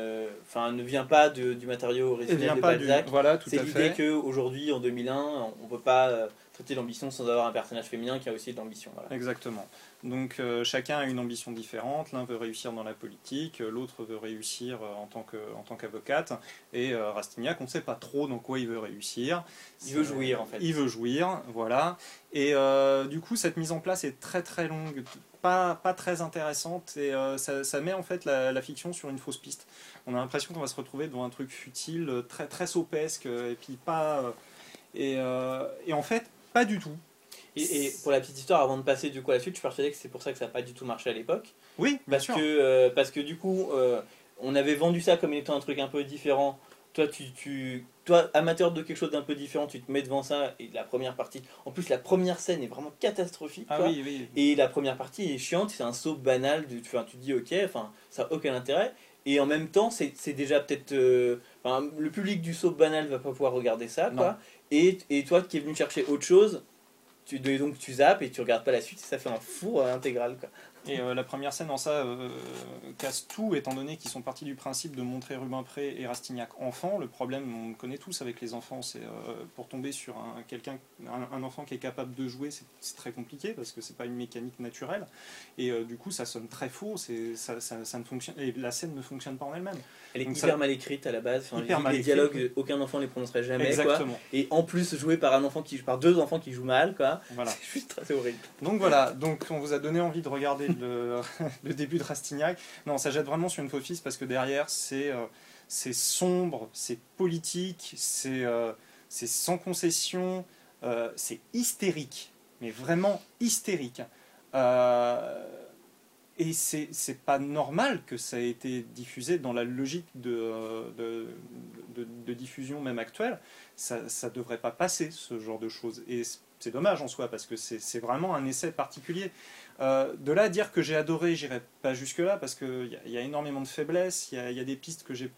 enfin ne vient pas de- du matériau originel de du. Balzac. Voilà, tout C'est l'idée qu'aujourd'hui, en 2001, on peut pas traiter l'ambition sans avoir un personnage féminin qui a aussi de l'ambition. Voilà. Exactement. Donc euh, chacun a une ambition différente. L'un veut réussir dans la politique, euh, l'autre veut réussir euh, en tant que en tant qu'avocate. Et euh, Rastignac, on ne sait pas trop dans quoi il veut réussir. Il veut jouir en fait. Il veut jouir, voilà. Et euh, du coup, cette mise en place est très très longue, pas, pas très intéressante, et euh, ça, ça met en fait la, la fiction sur une fausse piste. On a l'impression qu'on va se retrouver devant un truc futile, très très sopesque, et puis pas. et, euh, et en fait, pas du tout. Et, et pour la petite histoire, avant de passer du coup à la suite, je suis persuadé que c'est pour ça que ça n'a pas du tout marché à l'époque. Oui, bien Parce sûr. que, euh, parce que du coup, euh, on avait vendu ça comme étant un truc un peu différent. Toi, tu, tu, toi, amateur de quelque chose d'un peu différent, tu te mets devant ça et la première partie. En plus, la première scène est vraiment catastrophique. Ah quoi. oui, oui. Et la première partie est chiante, c'est un saut banal. De, tu te dis ok, enfin, ça n'a aucun intérêt. Et en même temps, c'est déjà peut-être. euh, le public du saut banal va pas pouvoir regarder ça, quoi. Et, toi qui es venu chercher autre chose, tu, donc tu zappes et tu regardes pas la suite, et ça fait un four intégral, quoi. Et euh, la première scène en ça euh, casse tout, étant donné qu'ils sont partis du principe de montrer Rubempré et Rastignac enfants. Le problème, on le connaît tous avec les enfants, c'est euh, pour tomber sur un, quelqu'un, un, un enfant qui est capable de jouer, c'est c'est très compliqué parce que c'est pas une mécanique naturelle. Et du coup, ça sonne très faux, c'est, ça, ça, ça ne fonctionne, et la scène ne fonctionne pas en elle-même. Elle est Donc hyper ça- mal écrite à la base. Enfin, Hyper les, mal les écrite, dialogues, oui. aucun enfant les prononcerait jamais, quoi. Exactement. Et en plus, joué par un enfant qui par deux enfants qui jouent mal, quoi. Voilà. C'est juste très horrible. Donc voilà, donc on vous a donné envie de regarder le, début de Rastignac. Non, ça jette vraiment sur une fils parce que derrière, c'est euh, c'est sombre, c'est politique, c'est euh, sans concession, euh, c'est hystérique, mais vraiment hystérique. Et c'est pas normal que ça ait été diffusé dans la logique de, diffusion même actuelle. Ça, ça devrait pas passer ce genre de choses. Et c'est dommage en soi parce que c'est vraiment un essai particulier. Euh, de là à dire que j'ai adoré, j'irai pas jusque là parce qu'il y, y a énormément de faiblesses, il y y a des pistes que j'ai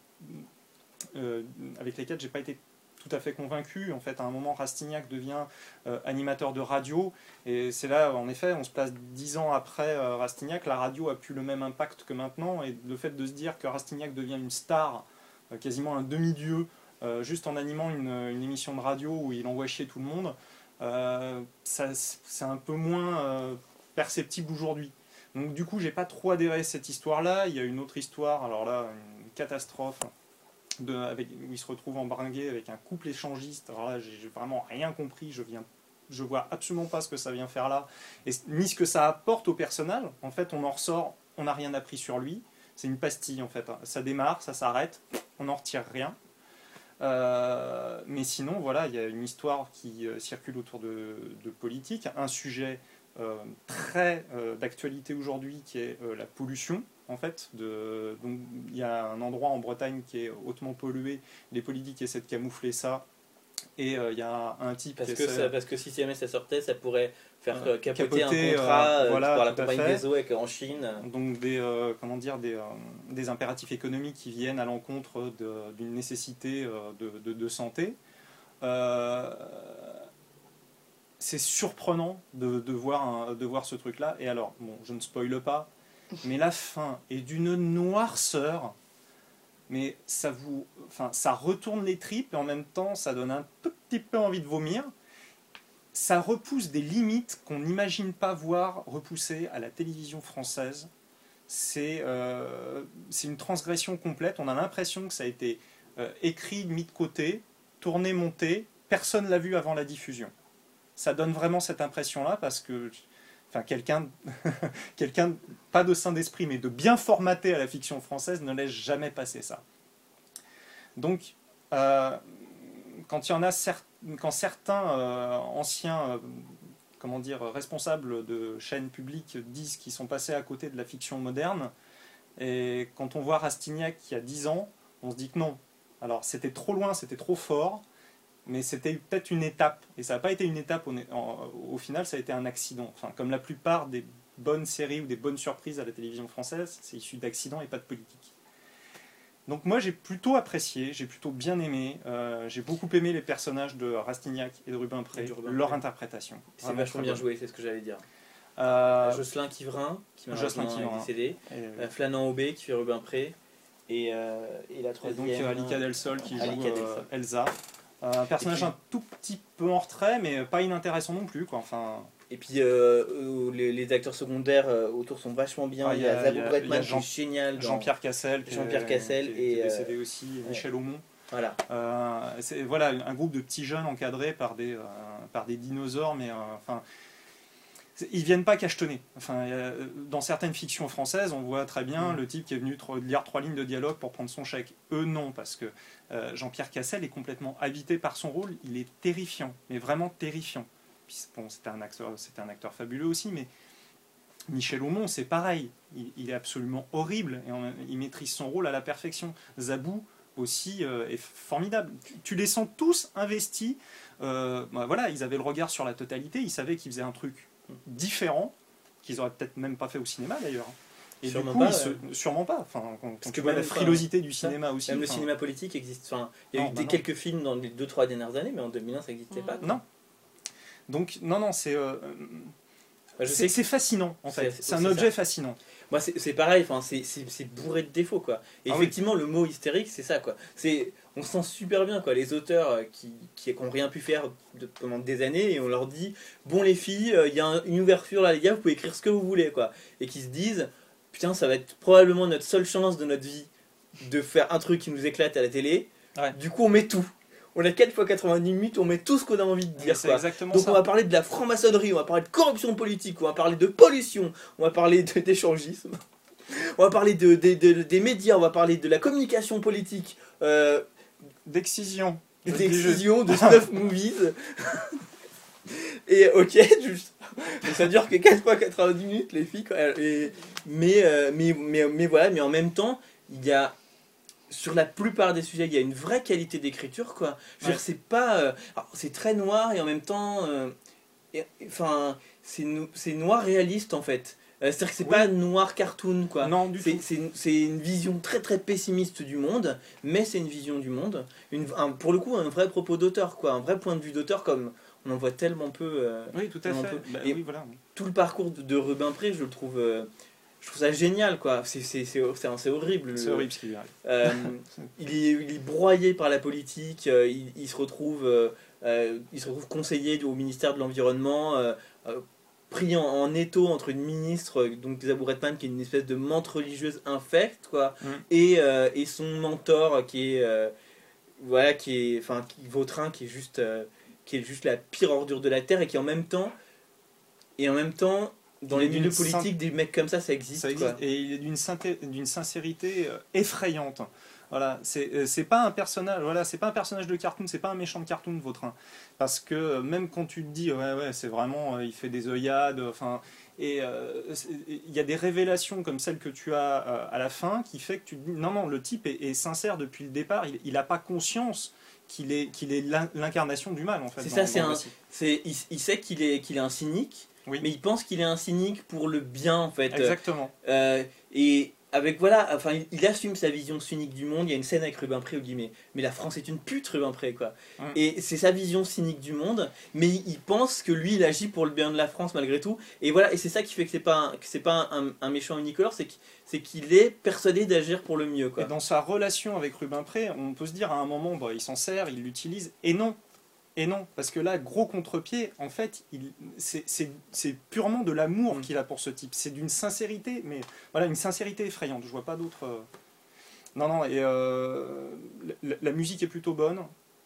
euh, avec lesquelles j'ai pas été tout à fait convaincu. En fait, à un moment, Rastignac devient euh, animateur de radio. Et c'est là, en effet, on se place dix ans après Rastignac. La radio a plus le même impact que maintenant. Et le fait de se dire que Rastignac devient une star, quasiment un demi-dieu, juste en animant une, une émission de radio où il envoie chier tout le monde, c'est un peu moins perceptible aujourd'hui. Donc du coup, j'ai pas trop adhéré à cette histoire-là. Il y a une autre histoire, alors là, une catastrophe, où il se retrouve embringué avec un couple échangiste. Alors là, j'ai vraiment rien compris. Je viens, je vois absolument pas ce que ça vient faire là, ni ce que ça apporte au personnel. En fait, on en ressort, on n'a rien appris sur lui. C'est une pastille en fait. Ça démarre, ça s'arrête, on n'en retire rien. Euh, mais sinon, voilà, il y a une histoire qui euh, circule autour de, politique, un sujet très euh, d'actualité aujourd'hui qui est euh, la pollution. En fait, de, donc, il y a un endroit en Bretagne qui est hautement pollué. Les politiques essaient de camoufler ça. Et euh, il y a un type Parce que, ça- parce que si jamais ça sortait, ça pourrait faire Euh, euh, capoter, capoter, un contrat euh, euh, voilà, par la compagnie des eaux en Chine. donc des euh, comment dire des, euh, des impératifs économiques qui viennent à l'encontre d'une nécessité euh, de, de- de santé. Euh, c'est surprenant de, voir ce truc là et alors bon je ne spoile pas mais la fin est d'une noirceur mais ça vous enfin ça retourne les tripes et en même temps ça donne un tout petit peu envie de vomir ça repousse des limites qu'on n'imagine pas voir repousser à la télévision française. C'est euh, une transgression complète. On a l'impression que ça a été euh, écrit, mis de côté, tourné, monté. Personne l'a vu avant la diffusion. Ça donne vraiment cette impression-là parce que enfin, quelqu'un, quelqu'un, pas de saint d'esprit, mais de bien formaté à la fiction française ne laisse jamais passer ça. Donc, euh, quand il y en a quand certains euh, anciens euh, comment dire, responsables de chaînes publiques disent qu'ils sont passés à côté de la fiction moderne, et quand on voit Rastignac il y a 10 ans, on se dit que non. Alors c'était trop loin, c'était trop fort, mais c'était peut-être une étape. Et ça n'a pas été une étape, au, en- au final ça a été un accident. Enfin, comme la plupart des bonnes séries ou des bonnes surprises à la télévision française, c'est issu d'accidents et pas de politique. Donc moi j'ai plutôt apprécié, j'ai plutôt bien aimé, euh, j'ai beaucoup aimé les personnages de Rastignac et de Et de Rubempré. leur interprétation. C'est vachement bien joué, c'est ce que j'allais dire. Euh, Jocelyn Kivrin, qui Jocelyn Kivrin. est décédé. et, Euh, Flanant Aubé, qui fait Rubin Pré. Et, euh, et la et troisième. donc euh, Alika Del Sol qui joue. Elsa. Un personnage puis- un tout petit peu en retrait, mais pas inintéressant non plus. Quoi. Enfin, Et puis euh, euh, les, les acteurs secondaires euh, autour sont vachement bien. Ah, il y a, Zabou Bretman qui est génial. Jean-Pierre Cassel, Jean-Pierre Cassel qui est, qui est et, décédé aussi, Michel Aumont. Voilà. Euh, c'est voilà un groupe de petits jeunes encadrés par des euh, par des dinosaures, mais enfin ils viennent pas cachetonner. Enfin, euh, dans certaines fictions françaises, on voit très bien Mm. le type qui est venu lire trois lignes de dialogue pour prendre son chèque. Eux non, parce que euh, Jean-Pierre Cassel est complètement habité par son rôle. Il est terrifiant, mais vraiment terrifiant. Puis, bon, c'était un acteur, c'était un acteur fabuleux aussi, mais Michel Aumont, c'est pareil. Il, il est absolument horrible et il maîtrise son rôle à la perfection. Zabou aussi euh, est formidable. Tu, tu les sens tous investis. Euh, bah voilà, ils avaient le regard sur la totalité. Ils savaient qu'ils faisaient un truc différent qu'ils auraient peut-être même pas fait au cinéma d'ailleurs. Et Sûrement du coup, pas, se- sûrement pas. Enfin, Parce que même, la frilosité du ça, cinéma aussi. Même le cinéma politique existe. Enfin, il y a Non, eu bah des, quelques films dans les 2-3 dernières années, mais en 2001 ça n'existait pas. quoi. Non. Donc non, non, c'est euh, je c'est fascinant en fait. C'est un objet ça. fascinant. Moi, c'est c'est pareil, enfin, c'est- bourré de défauts, quoi. Et Ah oui. effectivement, le mot hystérique, c'est ça, quoi. C'est, on se sent super bien, quoi. Les auteurs euh, qui, qui, qui ont rien pu faire de- pendant des années, et on leur dit, bon, les filles, euh, il y a un- une ouverture là, les gars, vous pouvez écrire ce que vous voulez, quoi. Et qui se disent, putain, ça va être probablement notre seule chance de notre vie de faire un truc qui nous éclate à la télé. Ouais. Du coup, on met tout. On a 4 fois 90 minutes, on met tout ce qu'on a envie de dire, quoi. Donc ça. on va parler de la franc-maçonnerie, on va parler de corruption politique, on va parler de pollution, on va parler d'échangisme, on va parler de, de- de- des médias, on va parler de la communication politique, euh, D'excision. D'excision, de snuff movies. Et ok, juste, ça dure que 4 fois 90 minutes les filles. Et- mais, euh, mais, mais, mais voilà, mais en même temps, il y a sur la plupart des sujets, il y a une vraie qualité d'écriture, quoi. Je veux Ouais. dire, c'est pas. euh, c'est très noir et en même temps. euh, et- Enfin, c'est no- c'est noir réaliste en fait. Euh, C'est-à-dire que c'est Oui. pas noir cartoon, quoi. Non, du C'est tout. c'est une, vision très très pessimiste du monde, mais c'est une vision du monde. Une, un- pour le coup, un vrai propos d'auteur, quoi. Un vrai point de vue d'auteur, comme on en voit tellement peu. Oui, tout à fait. Bah et- oui, voilà. tout le parcours de, de Rubempré, je le trouve. Je trouve ça génial, quoi. C'est horrible. C'est le- horrible ce qui lui arrive. Euh, il, est, il est broyé par la politique, euh, il, il se retrouve, euh, il se retrouve conseiller au ministère de l'Environnement, pris en, en étau entre une ministre, donc Zabou Redman, qui est une espèce de menthe religieuse infecte, quoi, Mm. et, et son mentor, qui est, voilà, qui est, enfin, qui, Vautrin, qui est juste, qui est juste la pire ordure de la terre, et qui en même temps, et en même temps, dans les milieux politiques, des mecs comme ça, ça existe, Ça existe. quoi. Et il est d'une sincérité euh, effrayante. Voilà, c'est euh, c'est pas un personnage, voilà, c'est pas un personnage de cartoon, c'est pas un méchant de cartoon, Vautrin. Parce que euh, même quand tu te dis, ouais, ouais, c'est vraiment, il fait des œillades, enfin, et euh, il y a des révélations comme celle que tu as euh, à la fin qui fait que tu te dis, non, non, le type est, est sincère depuis le départ, il, il a pas conscience qu'il est, qu'il est l'in- l'incarnation du mal, en fait. C'est ça. C'est, il, il sait qu'il est, qu'il est un cynique, Oui. mais il pense qu'il est un cynique pour le bien en fait. Exactement. Euh, et avec voilà, enfin, il, il assume sa vision cynique du monde. Il y a une scène avec Rubempré au guillemets, mais la France est une pute, Rubempré quoi. Mm. Et c'est sa vision cynique du monde, mais il, il pense que lui, il agit pour le bien de la France malgré tout. Et voilà, et c'est ça qui fait que c'est pas, c'est pas un, un méchant unicolore, c'est, qu'il- est persuadé d'agir pour le mieux quoi. Et dans sa relation avec Rubempré, on peut se dire à un moment, bah, il s'en sert, il l'utilise, et non. Et non, parce que là, gros contre-pied, en fait, c'est- purement de l'amour Mm. qu'il a pour ce type. C'est d'une sincérité, mais voilà, une sincérité effrayante. Je vois pas d'autre. euh. Non, non, et euh, la, la musique est plutôt bonne,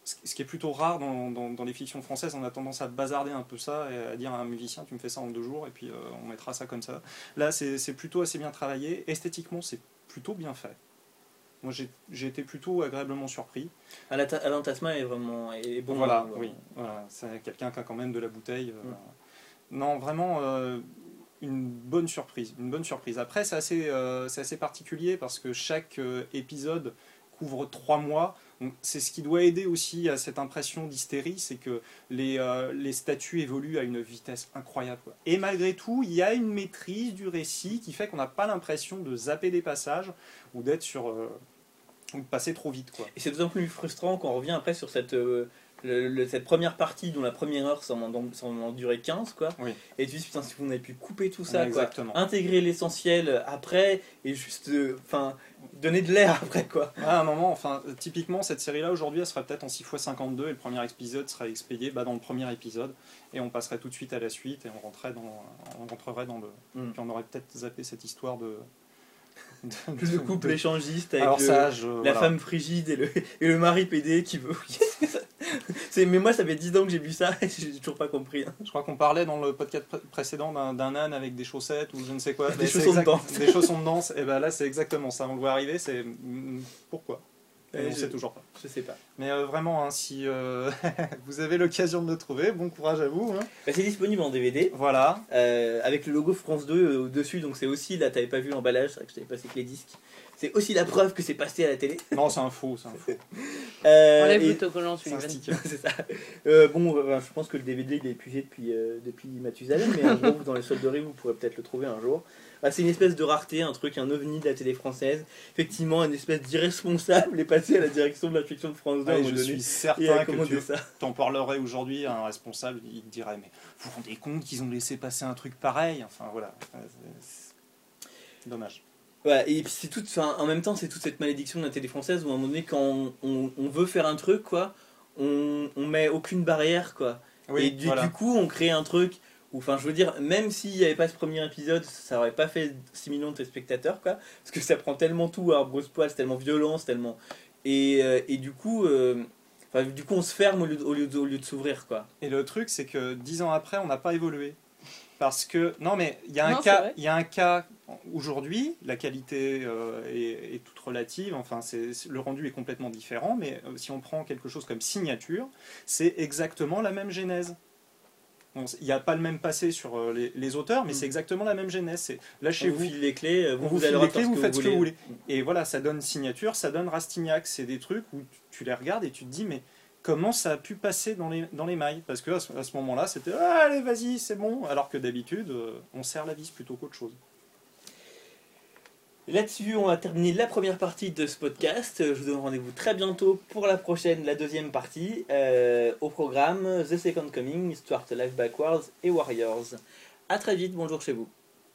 ce qui est plutôt rare dans, dans- dans les fictions françaises. On a tendance à bazarder un peu ça et à dire à un musicien, tu me fais ça en deux jours, et puis euh, on mettra ça comme ça. Là, c'est plutôt assez bien travaillé. Esthétiquement, c'est plutôt bien fait. Moi, j'ai été plutôt agréablement surpris. Alain Tasman est vraiment est bon. voilà, hein, oui. Voilà, c'est quelqu'un qui a quand même de la bouteille. euh, Mm. Non, vraiment euh, une bonne surprise. Une bonne surprise. Après, c'est assez, euh, assez particulier parce que chaque épisode couvre trois mois. C'est ce qui doit aider aussi à cette impression d'hystérie, c'est que les, euh, les statuts évoluent à une vitesse incroyable. Et malgré tout, il y a une maîtrise du récit qui fait qu'on n'a pas l'impression de zapper des passages ou d'être sur... euh, ou de passer trop vite. Et c'est d'autant plus frustrant qu'on revient après sur cette, euh, le- le- cette première partie dont la première heure ça en, ça en durait 15 quoi. Oui. Et tu dis putain si vous avez pu couper tout ça quoi. Intégrer l'essentiel après et juste euh, enfin donner de l'air après quoi. À un moment, enfin, typiquement, cette série-là, aujourd'hui, elle serait peut-être en 6x52 et le premier épisode serait expédié bah, dans le premier épisode et on passerait tout de suite à la suite et on, rentrerait dans, on rentrerait dans le. Mm. Puis on aurait peut-être zappé cette histoire de. de, Le couple de- échangiste avec Alors le- ça, je- la voilà. femme frigide et le, et le mari pédé qui veut. c'est mais moi ça fait 10 ans que j'ai vu ça et j'ai toujours pas compris. hein. Je crois qu'on parlait dans le podcast pré- précédent d'un d'un âne avec des chaussettes ou je ne sais quoi. Des c'est chaussons de danse. Des chaussons de danse. Et ben là, c'est exactement ça. On le voit arriver. C'est mm, pourquoi? Et On je- sait toujours pas. Je sais pas. Mais euh, vraiment, hein, si euh, vous avez l'occasion de le trouver, bon courage à vous. hein. Bah, c'est disponible en DVD. Voilà. euh, avec le logo France 2 euh, au-dessus, donc c'est aussi, là t'avais pas vu l'emballage, c'est vrai que je t'avais passé que les disques. C'est aussi la preuve que c'est passé à la télé. Non, c'est un faux, c'est un faux. Euh, Enlève et- Sullivan. sticker. c'est ça. Euh, bon, euh, je pense que le DVD il est épuisé depuis, euh, depuis Mathusalem, mais un jour, dans les solderies, vous pourrez peut-être le trouver un jour. Bah, c'est une espèce de rareté, un truc, un ovni de la télé française. Effectivement, une espèce d'irresponsable est passé à la direction de la fiction de France 2 à un Ouais, moment je donné. suis certain que tu ça. t'en parlerais aujourd'hui à un responsable, il te dirait Mais vous vous rendez compte qu'ils ont laissé passer un truc pareil? Enfin voilà. C'est- c'est Dommage. Voilà, et puis c'est tout, enfin, en même temps, c'est toute cette malédiction de la télé française où à un moment donné, quand on, on- on veut faire un truc, quoi, on, on met aucune barrière, quoi. et du, voilà. du coup, on crée un truc où, enfin, je veux dire, même s'il n'y avait pas ce premier épisode, ça aurait pas fait 6 millions de téléspectateurs, quoi. Parce que ça prend tellement tout à brosse poil, c'est tellement violent, c'est tellement. Et, euh, et du coup. euh, Enfin, du coup, on se ferme au lieu de, au lieu de- au lieu de s'ouvrir, quoi. Et le truc, c'est que dix ans après, on n'a pas évolué. Parce que, non, mais il y a un Non, c'est cas, vrai. il y a un cas aujourd'hui, la qualité euh, est, est toute relative, enfin, le rendu est complètement différent, mais euh, si on prend quelque chose comme signature, c'est exactement la même genèse. Bon, Il n'y a pas le même passé sur euh, les, les auteurs, mais Mm. c'est exactement la même genèse. C'est lâchez On vous vous, file les clés, vous, vous vous allez les clés, vous faites ce que vous voulez. Et voilà, ça donne signature, ça donne Rastignac. C'est des trucs où tu, tu les regardes et tu te dis, mais comment ça a pu passer dans les, dans les mailles? Parce que à ce, moment-là, c'était Ah, allez, vas-y, c'est bon. Alors que d'habitude, on serre la vis plutôt qu'autre chose. Là-dessus, on va terminer la première partie de ce podcast. Je vous donne rendez-vous très bientôt pour la prochaine, la deuxième partie. Euh, au programme The Second Coming, Stuart Life Backwards et Warriors. A très vite, bonjour chez vous.